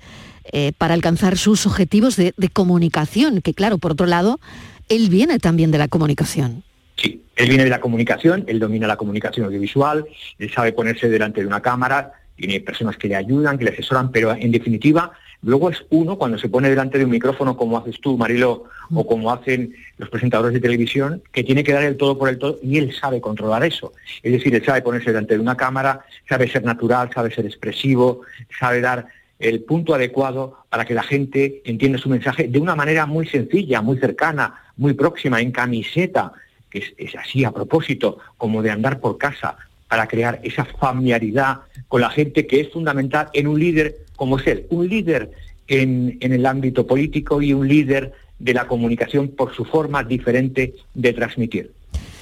eh, para alcanzar sus objetivos de, comunicación, que claro, por otro lado, él viene también de la comunicación. Sí, él viene de la comunicación, él domina la comunicación audiovisual, él sabe ponerse delante de una cámara, tiene personas que le ayudan, que le asesoran, pero en definitiva Luego es uno cuando se pone delante de un micrófono como haces tú, Marilo, o mm. como hacen los presentadores de televisión, que tiene que dar el todo por el todo y él sabe controlar eso. Es decir, él sabe ponerse delante de una cámara, sabe ser natural, sabe ser expresivo, sabe dar el punto adecuado para que la gente entienda su mensaje de una manera muy sencilla, muy cercana, muy próxima, en camiseta, que es, es así a propósito, como de andar por casa, para crear esa familiaridad con la gente que es fundamental en un líder como él, un líder en, el ámbito político y un líder de la comunicación por su forma diferente de transmitir.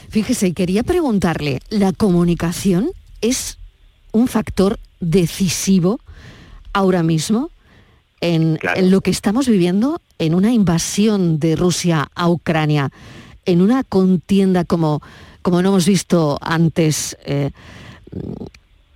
Fíjese, quería preguntarle, ¿la comunicación es un factor decisivo ahora mismo en, lo que estamos viviendo, en una invasión de Rusia a Ucrania, en una contienda como, como no hemos visto antes? Eh,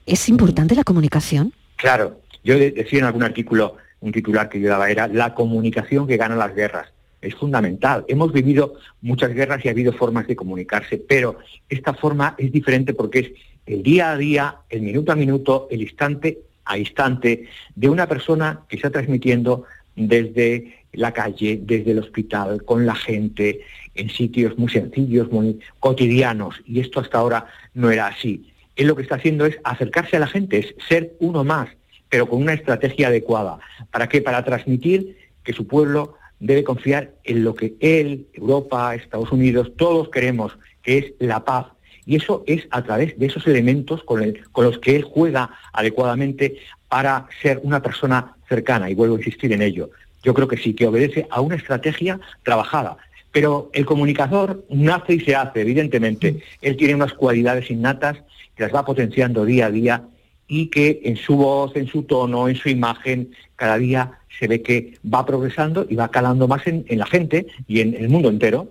¿Es importante la comunicación? Claro, yo decía en algún artículo, un titular que yo daba era la comunicación que gana las guerras. Es fundamental. Hemos vivido muchas guerras y ha habido formas de comunicarse, pero esta forma es diferente porque es el día a día, el minuto a minuto, el instante a instante de una persona que está transmitiendo desde la calle, desde el hospital, con la gente, en sitios muy sencillos, muy cotidianos. Y esto hasta ahora no era así. Él lo que está haciendo es acercarse a la gente, es ser uno más, pero con una estrategia adecuada. ¿Para qué? Para transmitir que su pueblo debe confiar en lo que él, Europa, Estados Unidos, todos queremos, que es la paz. Y eso es a través de esos elementos con, el- con los que él juega adecuadamente para ser una persona cercana, y vuelvo a insistir en ello. Yo creo que sí, que obedece a una estrategia trabajada. Pero el comunicador nace y se hace, evidentemente. Él tiene unas cualidades innatas que las va potenciando día a día y que en su voz, en su tono, en su imagen, cada día se ve que va progresando y va calando más en, en la gente y en el mundo entero.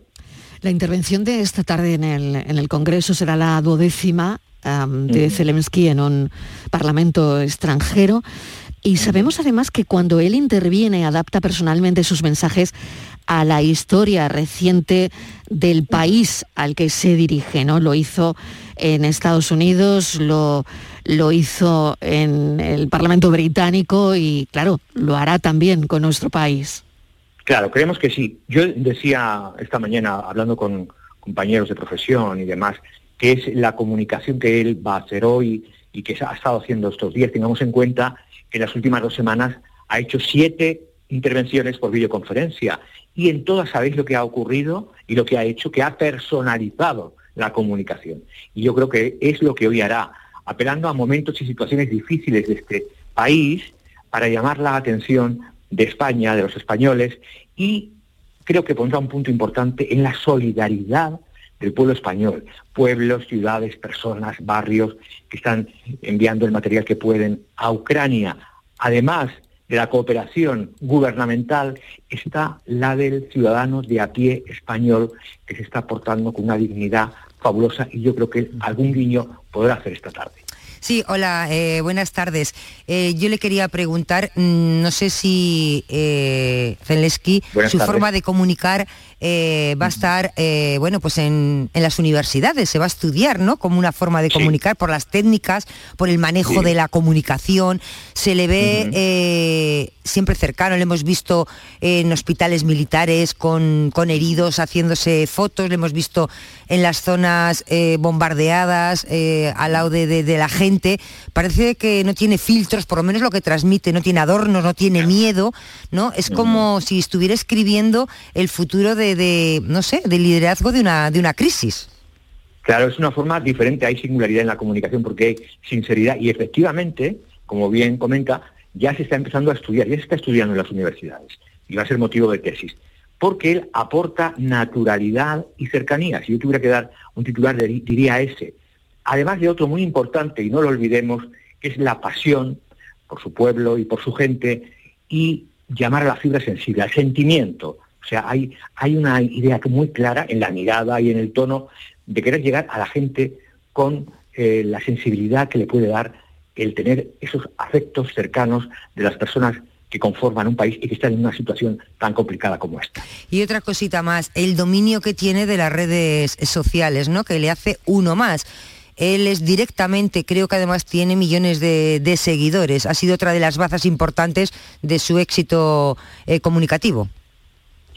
La intervención de esta tarde en el, en el Congreso será la duodécima de. Zelensky en un parlamento extranjero. Y sabemos además que cuando él interviene, adapta personalmente sus mensajes a la historia reciente del país al que se dirige, ¿no? Lo hizo en Estados Unidos, lo, lo hizo en el Parlamento británico y, claro, lo hará también con nuestro país. Claro, creemos que sí. Yo decía esta mañana, hablando con compañeros de profesión y demás, que es la comunicación que él va a hacer hoy y que ha estado haciendo estos días. Tengamos en cuenta en las últimas dos semanas ha hecho siete intervenciones por videoconferencia y en todas sabéis lo que ha ocurrido y lo que ha hecho, que ha personalizado la comunicación. Y yo creo que es lo que hoy hará, apelando a momentos y situaciones difíciles de este país para llamar la atención de España, de los españoles, y creo que pondrá un punto importante en la solidaridad del pueblo español, pueblos, ciudades, personas, barrios que están enviando el material que pueden a Ucrania. Además de la cooperación gubernamental, está la del ciudadano de a pie español que se está aportando con una dignidad fabulosa y yo creo que algún guiño podrá hacer esta tarde. Sí, hola, eh, buenas tardes. Eh, yo le quería preguntar, mm, no sé si eh, Zelensky, Buenas su tardes. forma de comunicar eh, va a estar, bueno, pues en, en las universidades, se va a estudiar, ¿no? Como una forma de comunicar por las técnicas, por el manejo Sí. de la comunicación. Se le ve siempre cercano, le hemos visto en hospitales militares con, con heridos haciéndose fotos, le hemos visto en las zonas bombardeadas al lado de, de- de la gente. Parece que no tiene filtros, por lo menos lo que transmite, no tiene adornos, no tiene miedo, ¿no? Es como si estuviera escribiendo el futuro de, de, no sé, del liderazgo de una, de una crisis. Claro, es una forma diferente, hay singularidad en la comunicación porque hay sinceridad y efectivamente, como bien comenta, ya se está empezando a estudiar, ya se está estudiando en las universidades y va a ser motivo de tesis, porque él aporta naturalidad y cercanía. Si yo tuviera que dar un titular, dir- diría ese. Además de otro muy importante, y no lo olvidemos, que es la pasión por su pueblo y por su gente y llamar a la fibra sensible, al sentimiento. O sea, hay, una idea muy clara en la mirada y en el tono de querer llegar a la gente con eh, la sensibilidad que le puede dar el tener esos afectos cercanos de las personas que conforman un país y que están en una situación tan complicada como esta. Y otra cosita más, el dominio que tiene de las redes sociales, ¿no? Que le hace uno más. Él es directamente, creo que además tiene millones de, seguidores. Ha sido otra de las bazas importantes de su éxito eh, comunicativo.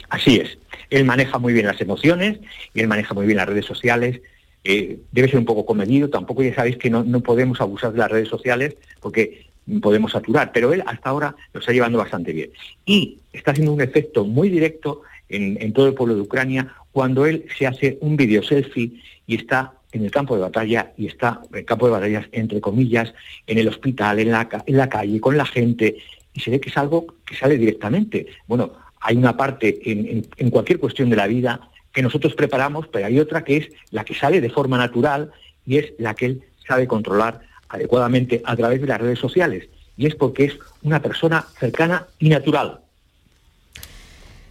Así es. Él maneja muy bien las emociones y él maneja muy bien las redes sociales. Eh, debe ser un poco comedido. Tampoco ya sabéis que no, no podemos abusar de las redes sociales porque podemos saturar, pero él hasta ahora lo está llevando bastante bien. Y está haciendo un efecto muy directo en, en todo el pueblo de Ucrania cuando él se hace un video selfie y está en el campo de batalla y está el campo de batallas, entre comillas, en el hospital, en la, en la calle, con la gente, y se ve que es algo que sale directamente. Bueno, hay una parte en- en cualquier cuestión de la vida que nosotros preparamos, pero hay otra que es la que sale de forma natural y es la que él sabe controlar adecuadamente a través de las redes sociales. Y es porque es una persona cercana y natural.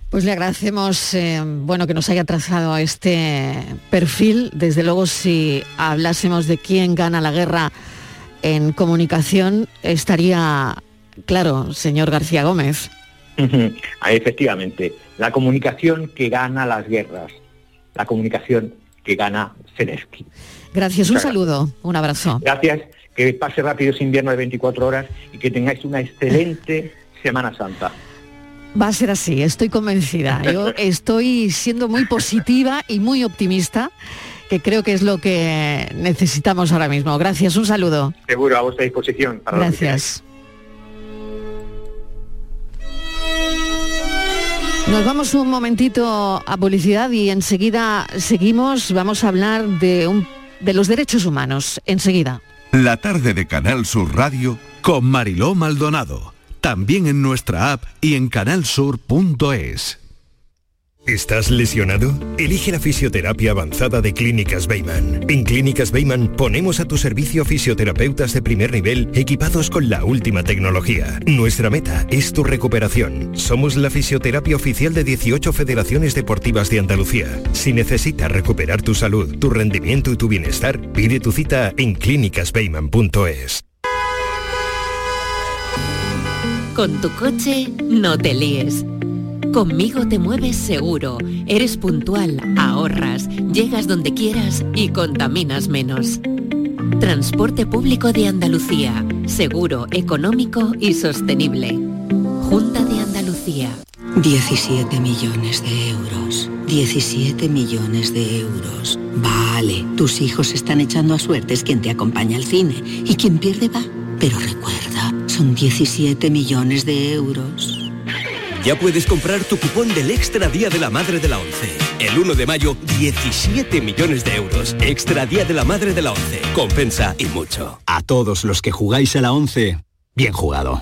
Pues le agradecemos eh, bueno, que nos haya trazado este perfil. Desde luego, si hablásemos de quién gana la guerra en comunicación, estaría claro, señor García Gómez. Efectivamente, la comunicación que gana las guerras, la comunicación que gana Zelensky. Gracias, un saludo, un abrazo. Gracias, que pase rápido ese invierno de 24 horas y que tengáis una excelente Semana Santa. Va a ser así, estoy convencida. Yo estoy siendo muy positiva y muy optimista, que creo que es lo que necesitamos ahora mismo. Gracias, un saludo. Seguro, a vuestra disposición. Para Gracias. Nos vamos un momentito a publicidad y enseguida seguimos. Vamos a hablar de, un, de los derechos humanos. Enseguida. La tarde de Canal Sur Radio con Mariló Maldonado. También en nuestra app y en canalsur.es. ¿Estás lesionado? Elige la fisioterapia avanzada de Clínicas Beyman. En Clínicas Beyman ponemos a tu servicio fisioterapeutas de primer nivel equipados con la última tecnología. Nuestra meta es tu recuperación. Somos la fisioterapia oficial de 18 federaciones deportivas de Andalucía. Si necesitas recuperar tu salud, tu rendimiento y tu bienestar, pide tu cita en clínicasbeyman.es. Con tu coche no te líes. Conmigo te mueves seguro, eres puntual, ahorras, llegas donde quieras y contaminas menos. Transporte público de Andalucía, seguro, económico y sostenible. Andalucía. 17 millones de euros. 17 millones de euros. Vale, tus hijos están echando a suertes quien te acompaña al cine y quien pierde va. Pero recuerda, son 17 millones de euros. Ya puedes comprar tu cupón del Extra Día de la Madre de la ONCE. El 1 de mayo, 17 millones de euros. Extra Día de la Madre de la ONCE. Compensa y mucho. A todos los que jugáis a la 11, bien jugado.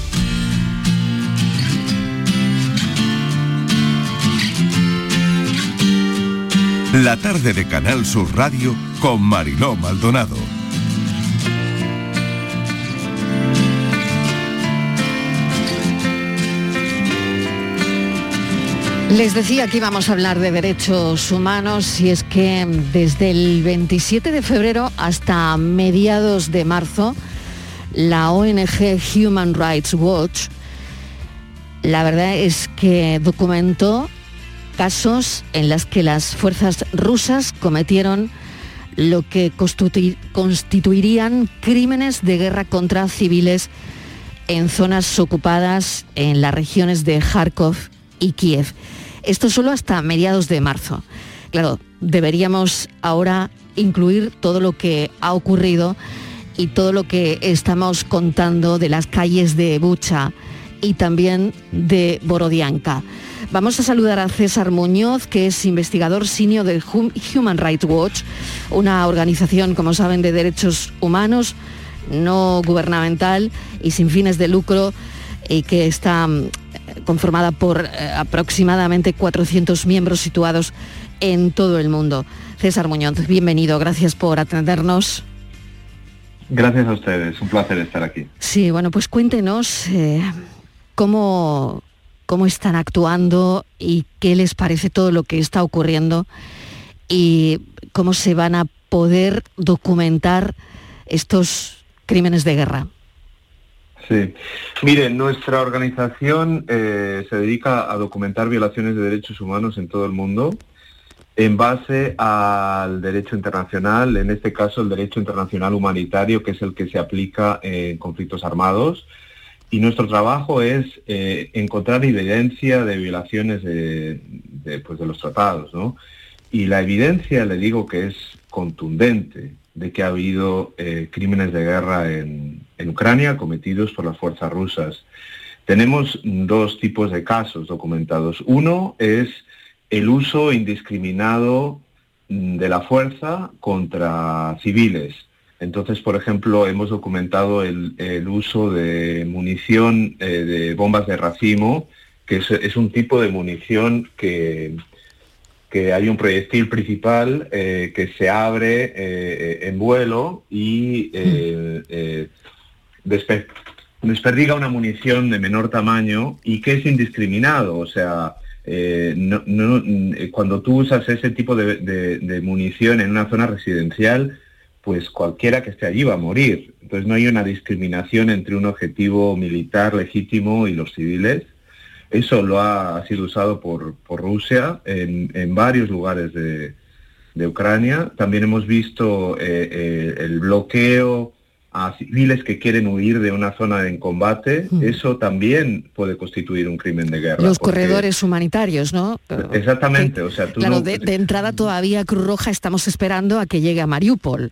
La tarde de Canal Sur Radio con Mariló Maldonado. Les decía que íbamos a hablar de derechos humanos y es que desde el 27 de febrero hasta mediados de marzo, la ONG Human Rights Watch, la verdad es que documentó casos en los que las fuerzas rusas cometieron lo que constitu- constituirían crímenes de guerra contra civiles en zonas ocupadas en las regiones de Kharkov y Kiev. Esto solo hasta mediados de marzo. Claro, deberíamos ahora incluir todo lo que ha ocurrido y todo lo que estamos contando de las calles de Bucha y también de Borodianka. Vamos a saludar a César Muñoz, que es investigador senior de Hum- Human Rights Watch, una organización, como saben, de derechos humanos, no gubernamental y sin fines de lucro, y que está mm, conformada por eh, aproximadamente 400 miembros situados en todo el mundo. César Muñoz, bienvenido, gracias por atendernos. Gracias a ustedes, un placer estar aquí. Sí, bueno, pues cuéntenos eh, cómo, cómo están actuando y qué les parece todo lo que está ocurriendo y cómo se van a poder documentar estos crímenes de guerra. Sí. Miren, nuestra organización eh, se dedica a documentar violaciones de derechos humanos en todo el mundo en base al derecho internacional, en este caso el derecho internacional humanitario, que es el que se aplica en conflictos armados. Y nuestro trabajo es eh, encontrar evidencia de violaciones de, pues, de los tratados, ¿no? Y la evidencia, le digo que es contundente de que ha habido eh, crímenes de guerra en, en Ucrania cometidos por las fuerzas rusas. Tenemos dos tipos de casos documentados. Uno es el uso indiscriminado mm, de la fuerza contra civiles. Entonces, por ejemplo, hemos documentado el, el uso de munición eh, de bombas de racimo, que es, es un tipo de munición que, que hay un proyectil principal eh, que se abre eh, en vuelo y eh, despe- desperdiga una munición de menor tamaño y que es indiscriminado. O sea, eh, no- no- mm, cuando tú usas ese tipo de, de- de munición en una zona residencial, pues cualquiera que esté allí va a morir. Entonces no hay una discriminación entre un objetivo militar legítimo y los civiles. Eso lo ha, sido usado por, por Rusia en, en varios lugares de, de Ucrania. También hemos visto eh, eh, el bloqueo a civiles que quieren huir de una zona en combate. Eso también puede constituir un crimen de guerra. Los porque- corredores humanitarios, ¿no? Exactamente, o sea, tú Claro, no- de, de entrada todavía Cruz Roja estamos esperando a que llegue a Mariupol.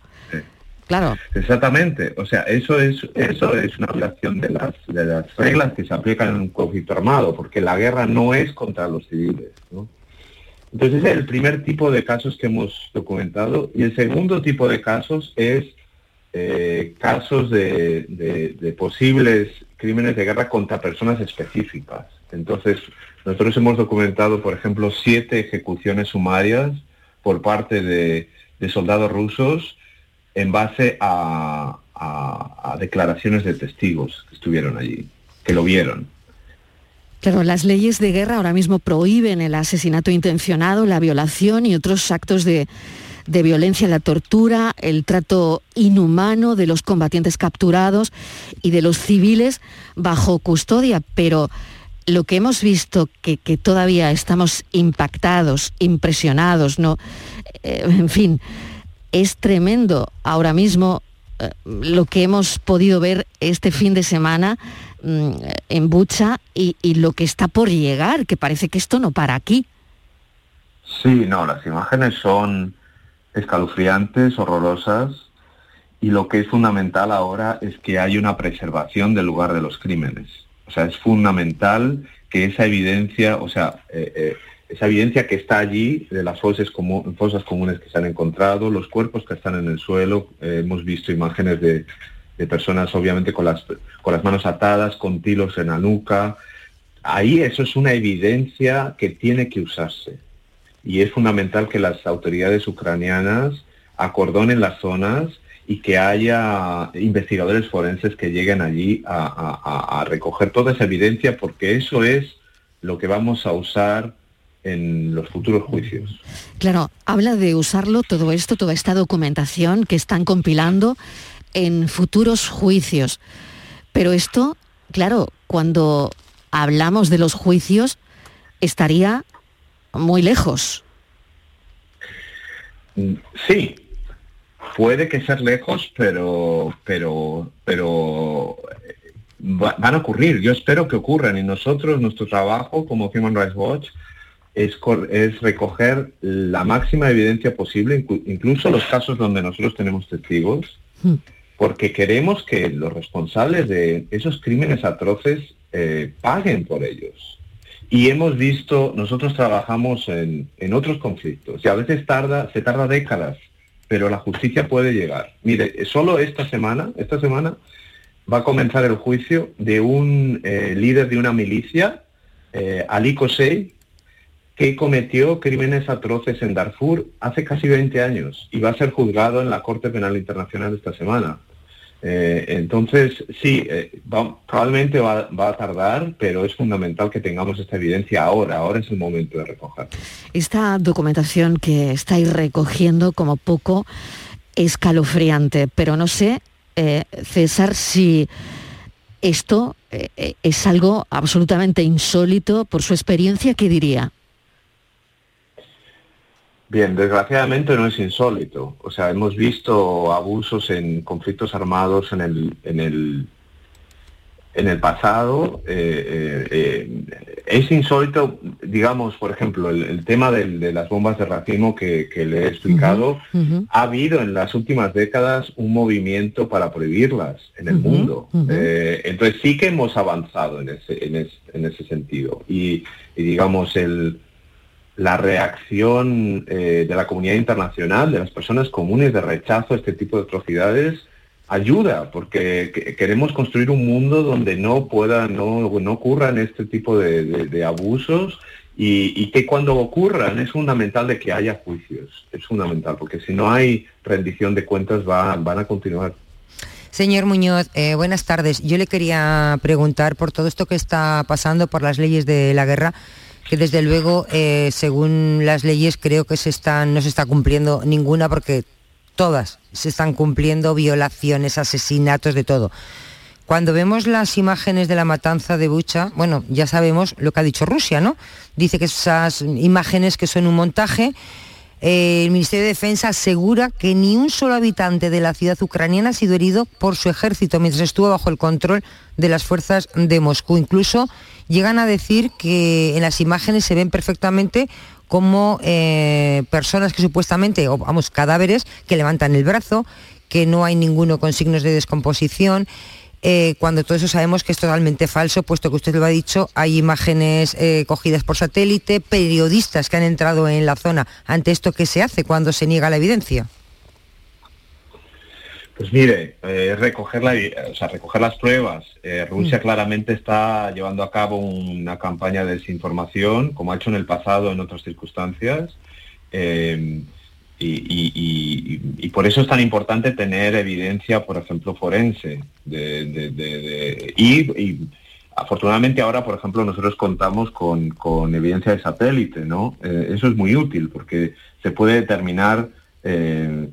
Claro. Exactamente, o sea, eso es eso es una violación de las de las reglas que se aplican en un conflicto armado, porque la guerra no es contra los civiles, ¿no? Entonces el primer tipo de casos que hemos documentado y el segundo tipo de casos es eh, casos de, posibles crímenes de guerra contra personas específicas. Entonces nosotros hemos documentado, por ejemplo, siete ejecuciones sumarias por parte de, soldados rusos en base a declaraciones de testigos que estuvieron allí, que lo vieron. Claro, las leyes de guerra ahora mismo prohíben el asesinato intencionado, la violación y otros actos de, de violencia, la tortura, el trato inhumano de los combatientes capturados y de los civiles bajo custodia. Pero lo que hemos visto, que, que todavía estamos impactados, impresionados, ¿no? Eh, en fin, es tremendo ahora mismo eh, lo que hemos podido ver este fin de semana mm, en Bucha y, y lo que está por llegar, que parece que esto no para aquí. Sí, no, las imágenes son escalofriantes, horrorosas, y lo que es fundamental ahora es que hay una preservación del lugar de los crímenes. O sea, es fundamental que esa evidencia, o sea, eh, eh, esa evidencia que está allí de las fosas, fosas comunes que se han encontrado, los cuerpos que están en el suelo, eh, hemos visto imágenes de, de personas obviamente con las, con las manos atadas, con tilos en la nuca. Ahí eso es una evidencia que tiene que usarse y es fundamental que las autoridades ucranianas acordonen las zonas y que haya investigadores forenses que lleguen allí a, a- recoger toda esa evidencia porque eso es lo que vamos a usar en los futuros juicios. Claro, habla de usarlo todo esto, toda esta documentación que están compilando en futuros juicios. Pero esto, claro, cuando hablamos de los juicios, estaría muy lejos. Sí, puede que ser lejos, pero, pero, pero eh, va- van a ocurrir. Yo espero que ocurran y nosotros, nuestro trabajo como Human Rights Watch es, es recoger la máxima evidencia posible, inclu- incluso los casos donde nosotros tenemos testigos, porque queremos que los responsables de esos crímenes atroces eh, paguen por ellos. Y hemos visto, nosotros trabajamos en, en otros conflictos y a veces tarda, se tarda décadas, pero la justicia puede llegar. Mire, solo esta semana, esta semana va a comenzar el juicio de un eh, líder de una milicia, eh, Ali Kosei, que cometió crímenes atroces en Darfur hace casi 20 años y va a ser juzgado en la Corte Penal Internacional esta semana. Eh, entonces, sí, eh, va- probablemente va, a tardar, pero es fundamental que tengamos esta evidencia ahora, ahora es el momento de recogerla. Esta documentación que estáis recogiendo como poco escalofriante, pero no sé, eh, César, si esto eh, es algo absolutamente insólito por su experiencia, ¿qué diría? Bien, desgraciadamente no es insólito. O sea, hemos visto abusos en conflictos armados en el, en el, en el pasado. eh, eh, eh, es insólito, digamos, por ejemplo, el, el tema del- de las bombas de racimo que, que le he explicado. Ha habido en las últimas décadas un movimiento para prohibirlas en el mundo. Eh, entonces sí que hemos avanzado en ese, en es- en ese sentido. Y, y digamos, el, la reacción eh, de la comunidad internacional, de las personas comunes de rechazo a este tipo de atrocidades, ayuda, porque que- queremos construir un mundo donde no pueda, no, no ocurran este tipo de, abusos y, y que cuando ocurran es fundamental de que haya juicios, es fundamental, porque si no hay rendición de cuentas va- van a continuar. Señor Muñoz, eh, buenas tardes. Yo le quería preguntar por todo esto que está pasando, por las leyes de la guerra, que desde luego, eh, según las leyes, creo que se están, no se está cumpliendo ninguna porque todas se están cumpliendo violaciones, asesinatos, de todo. Cuando vemos las imágenes de la matanza de Bucha, bueno, ya sabemos lo que ha dicho Rusia, ¿no? Dice que esas imágenes que son un montaje, Eh, el Ministerio de Defensa asegura que ni un solo habitante de la ciudad ucraniana ha sido herido por su ejército mientras estuvo bajo el control de las fuerzas de Moscú. Incluso llegan a decir que en las imágenes se ven perfectamente como eh, personas que supuestamente, o vamos, cadáveres que levantan el brazo, que no hay ninguno con signos de descomposición. Eh, cuando todo eso sabemos que es totalmente falso, puesto que usted lo ha dicho, hay imágenes eh, cogidas por satélite, periodistas que han entrado en la zona. Ante esto, ¿qué se hace cuando se niega la evidencia? Pues mire, eh, recoger, la, o sea, recoger las pruebas. Rusia Mm. claramente está llevando a cabo una campaña de desinformación, como ha hecho en el pasado en otras circunstancias. eh, y, y- y- y por eso es tan importante tener evidencia, por ejemplo, forense. de- de- de- de- y, afortunadamente ahora, por ejemplo, nosotros contamos con, con evidencia de satélite, ¿no? Eh, eso es muy útil porque se puede determinar eh,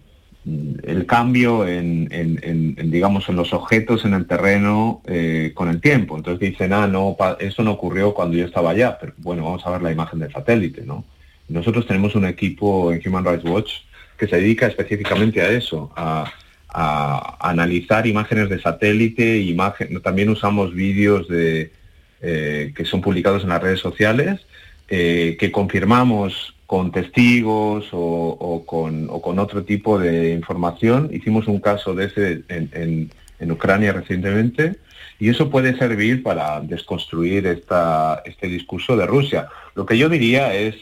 el cambio en, en- en- digamos, en los objetos en el terreno eh, con el tiempo. Entonces dicen, ah, no, eso no ocurrió cuando yo estaba allá, pero bueno, vamos a ver la imagen del satélite, ¿no? Nosotros tenemos un equipo en Human Rights Watch que se dedica específicamente a eso, a, a analizar imágenes de satélite, imagen, también usamos vídeos de, eh, que son publicados en las redes sociales, eh, que confirmamos con testigos o, con, o con otro tipo de información. Hicimos un caso de ese en, en- Ucrania recientemente y eso puede servir para desconstruir esta, este discurso de Rusia. Lo que yo diría es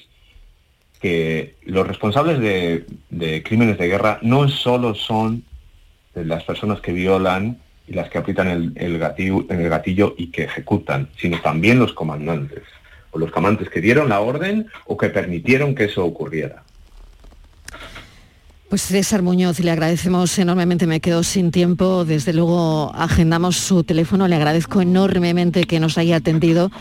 que los responsables de, crímenes de guerra no solo son las personas que violan y las que aprietan el gatillo, el gatillo y que ejecutan, sino también los comandantes, los comandantes que dieron la orden o que permitieron que eso ocurriera. Pues César Muñoz, le agradecemos enormemente, me quedo sin tiempo, desde luego agendamos su teléfono, le agradezco enormemente que nos haya atendido.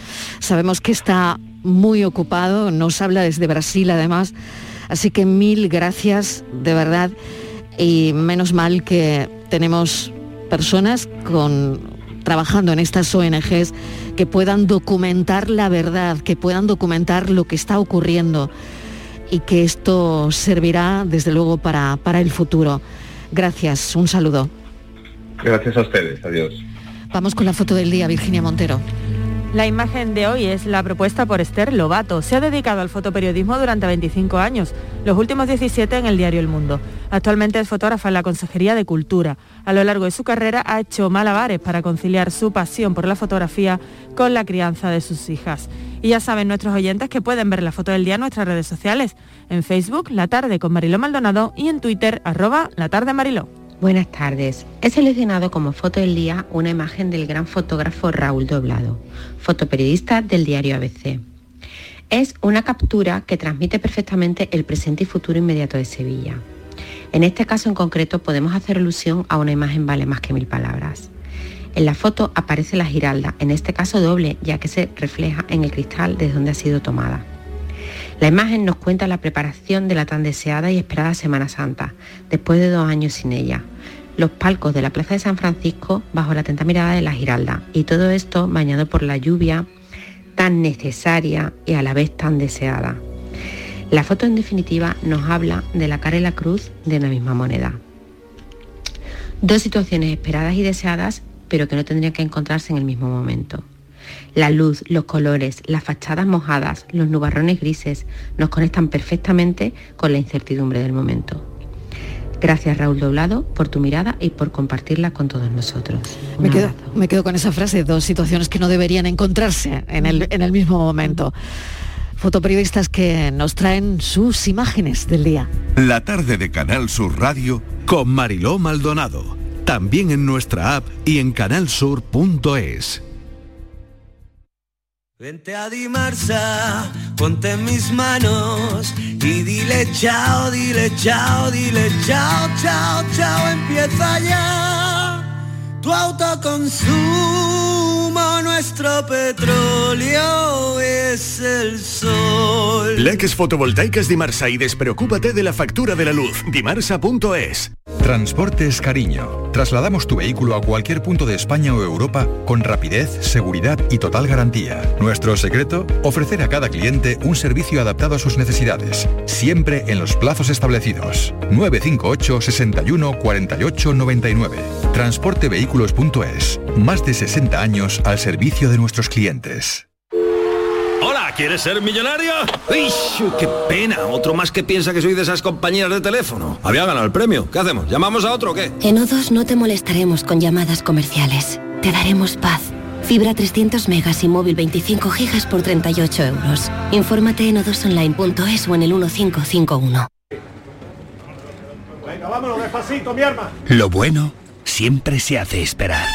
Sabemos que está muy ocupado, nos habla desde Brasil además, así que mil gracias, de verdad, y menos mal que tenemos personas con, trabajando en estas ONGs que puedan documentar la verdad, que puedan documentar lo que está ocurriendo y que esto servirá desde luego para, para el futuro. Gracias, un saludo. Gracias a ustedes, adiós. Vamos con la foto del día, Virginia Montero. La imagen de hoy es la propuesta por Esther Lobato. Se ha dedicado al fotoperiodismo durante 25 años, los últimos 17 en el diario El Mundo. Actualmente es fotógrafa en la Consejería de Cultura. A lo largo de su carrera ha hecho malabares para conciliar su pasión por la fotografía con la crianza de sus hijas. Y ya saben nuestros oyentes que pueden ver la foto del día en nuestras redes sociales, en Facebook, La Tarde con Mariló Maldonado y en Twitter, arroba La Tarde Mariló. Buenas tardes. He seleccionado como foto del día una imagen del gran fotógrafo Raúl Doblado, fotoperiodista del diario ABC. Es una captura que transmite perfectamente el presente y futuro inmediato de Sevilla. En este caso en concreto podemos hacer alusión a una imagen vale más que mil palabras. En la foto aparece la giralda, en este caso doble, ya que se refleja en el cristal desde donde ha sido tomada. La imagen nos cuenta la preparación de la tan deseada y esperada Semana Santa, después de dos años sin ella. Los palcos de la Plaza de San Francisco bajo la atenta mirada de la Giralda y todo esto bañado por la lluvia tan necesaria y a la vez tan deseada. La foto en definitiva nos habla de la cara y la cruz de una misma moneda. Dos situaciones esperadas y deseadas, pero que no tendrían que encontrarse en el mismo momento. La luz, los colores, las fachadas mojadas, los nubarrones grises nos conectan perfectamente con la incertidumbre del momento. Gracias Raúl Doblado por tu mirada y por compartirla con todos nosotros. Me quedo, me quedo con esa frase, dos situaciones que no deberían encontrarse en el, en el mismo momento. Fotoperiodistas que nos traen sus imágenes del día. La tarde de Canal Sur Radio con Mariló Maldonado. También en nuestra app y en canalsur.es. Vente a Dimarsa, ponte en mis manos y dile chao, dile chao, dile chao, chao, chao, empieza ya tu autoconsumo, nuestro petróleo es el sol. Leques fotovoltaicas Dimarsa y despreocúpate de la factura de la luz. Dimarsa.es. Transportes Cariño. Trasladamos tu vehículo a cualquier punto de España o Europa con rapidez, seguridad y total garantía. Nuestro secreto, ofrecer a cada cliente un servicio adaptado a sus necesidades, siempre en los plazos establecidos. 958 61 48 99. Transportevehículos.es. Más de 60 años al servicio de nuestros clientes. ¿Quieres ser millonario? ¡Uy, qué pena! Otro más que piensa que soy de esas compañías de teléfono. Había ganado el premio. ¿Qué hacemos? ¿Llamamos a otro o qué? En O2 no te molestaremos con llamadas comerciales. Te daremos paz. Fibra 300 megas y móvil 25 gigas por 38 euros. Infórmate en odosonline.es o en el 1551. Venga, vámonos despacito, mi arma. Lo bueno siempre se hace esperar.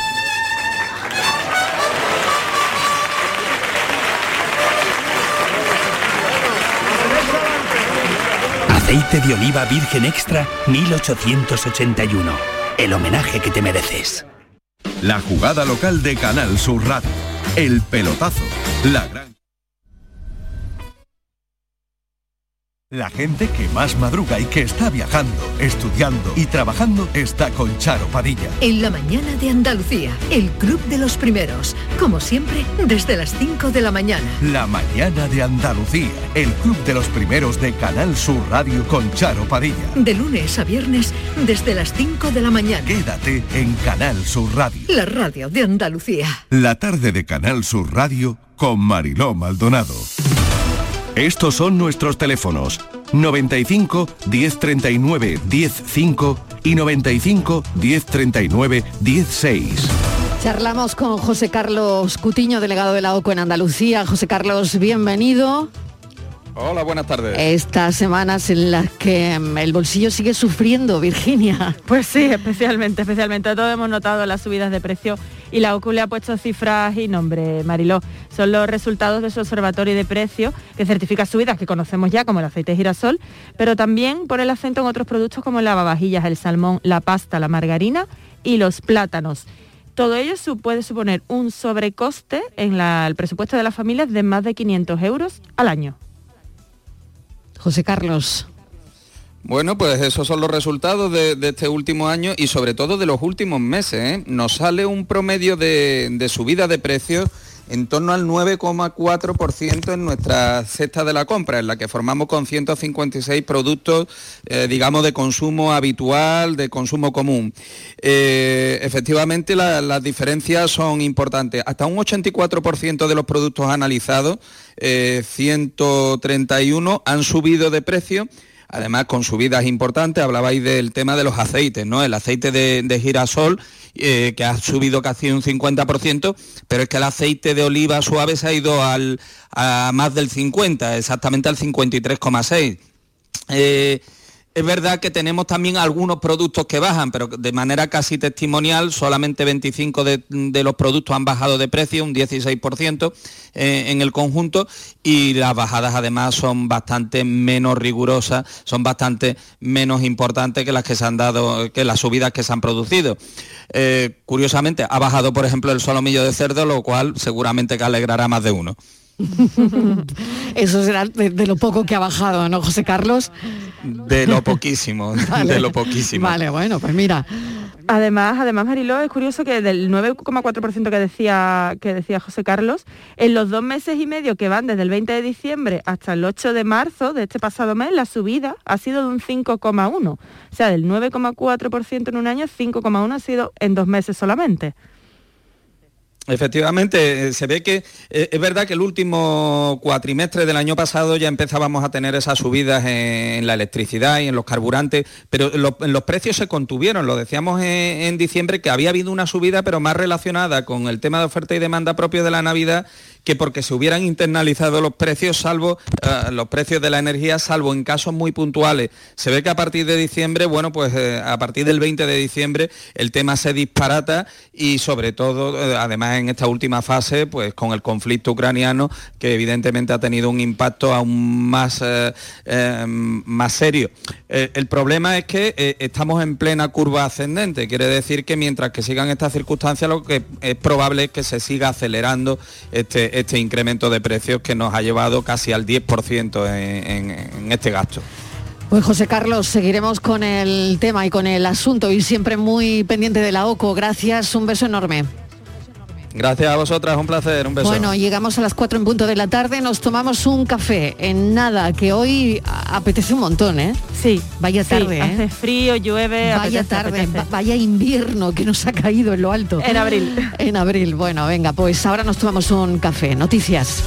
Aceite de oliva virgen extra 1881. El homenaje que te mereces. La jugada local de Canal Sur Radio. El pelotazo. La gran... La gente que más madruga y que está viajando, estudiando y trabajando está con Charo Padilla. En la mañana de Andalucía, el Club de los Primeros. Como siempre, desde las 5 de la mañana. La mañana de Andalucía, el club de los primeros de Canal Sur Radio con Charo Padilla. De lunes a viernes, desde las 5 de la mañana. Quédate en Canal Sur Radio. La radio de Andalucía. La tarde de Canal Sur Radio con Mariló Maldonado. Estos son nuestros teléfonos 95 1039 105 y 95 1039 16. Charlamos con José Carlos Cutiño, delegado de la OCO en Andalucía. José Carlos, bienvenido. Hola, buenas tardes. Estas semanas en las que mm, el bolsillo sigue sufriendo, Virginia. Pues sí, especialmente, especialmente. Todos hemos notado las subidas de precio y la OCU le ha puesto cifras y nombre, Mariló. Son los resultados de su observatorio de precios que certifica subidas que conocemos ya como el aceite de girasol, pero también pone el acento en otros productos como el lavavajillas, el salmón, la pasta, la margarina y los plátanos. Todo ello su- puede suponer un sobrecoste en la- el presupuesto de las familias de más de 500 euros al año. José Carlos. Bueno, pues esos son los resultados de, de este último año y sobre todo de los últimos meses. ¿eh? Nos sale un promedio de, de subida de precios en torno al 9,4% en nuestra cesta de la compra, en la que formamos con 156 productos, eh, digamos, de consumo habitual, de consumo común. Eh, efectivamente, la- las diferencias son importantes. Hasta un 84% de los productos analizados, eh, 131, han subido de precio además con subidas importantes, hablabais del tema de los aceites, ¿no? El aceite de, girasol, eh, que ha subido casi un 50%, pero es que el aceite de oliva suave se ha ido al, a más del 50, exactamente al 53,6. Eh, es verdad que tenemos también algunos productos que bajan, pero de manera casi testimonial, solamente 25 de, los productos han bajado de precio, un 16% eh, en el conjunto, y las bajadas además son bastante menos rigurosas, son bastante menos importantes que las que se han dado, que las subidas que se han producido. Eh, curiosamente, ha bajado, por ejemplo, el solomillo de cerdo, lo cual seguramente que alegrará más de uno. Eso será de, de lo poco que ha bajado, ¿no, José Carlos? De lo poquísimo, Vale. de lo poquísimo. Vale, bueno, pues mira. Además, además Mariló, es curioso que del 9,4% que decía, que decía José Carlos, en los dos meses y medio que van desde el 20 de diciembre hasta el 8 de marzo de este pasado mes, la subida ha sido de un 5,1. O sea, del 9,4% en un año, 5,1 ha sido en dos meses solamente. Efectivamente, eh, se ve que eh, es verdad que el último cuatrimestre del año pasado ya empezábamos a tener esas subidas en, la electricidad y en los carburantes, pero los precios se contuvieron. Lo decíamos en diciembre que había habido una subida, pero más relacionada con el tema de oferta y demanda propio de la Navidad que porque se hubieran internalizado los precios, salvo eh, los precios de la energía, salvo en casos muy puntuales. Se ve que a partir de diciembre, bueno, pues eh, a partir del 20 de diciembre el tema se disparata y sobre todo, eh, además en esta última fase, pues con el conflicto ucraniano, que evidentemente ha tenido un impacto aún más, eh, más serio. El problema es que estamos en plena curva ascendente, quiere decir que mientras que sigan estas circunstancias, lo que es probable es que se siga acelerando este, este incremento de precios que nos ha llevado casi al 10% en, este gasto. Pues José Carlos, seguiremos con el tema y con el asunto y siempre muy pendiente de la OCO. Gracias, un beso enorme. Gracias a vosotras, un placer, un beso. Bueno, llegamos a las 4 en punto de la tarde, nos tomamos un café en nada, que hoy apetece un montón, ¿eh? Sí. Vaya Sí, tarde, ¿eh? hace frío, llueve. Vaya apetece, tarde, apetece. vaya invierno que nos ha caído en lo alto. En abril. En abril. Bueno, venga, pues ahora nos tomamos un café. Noticias.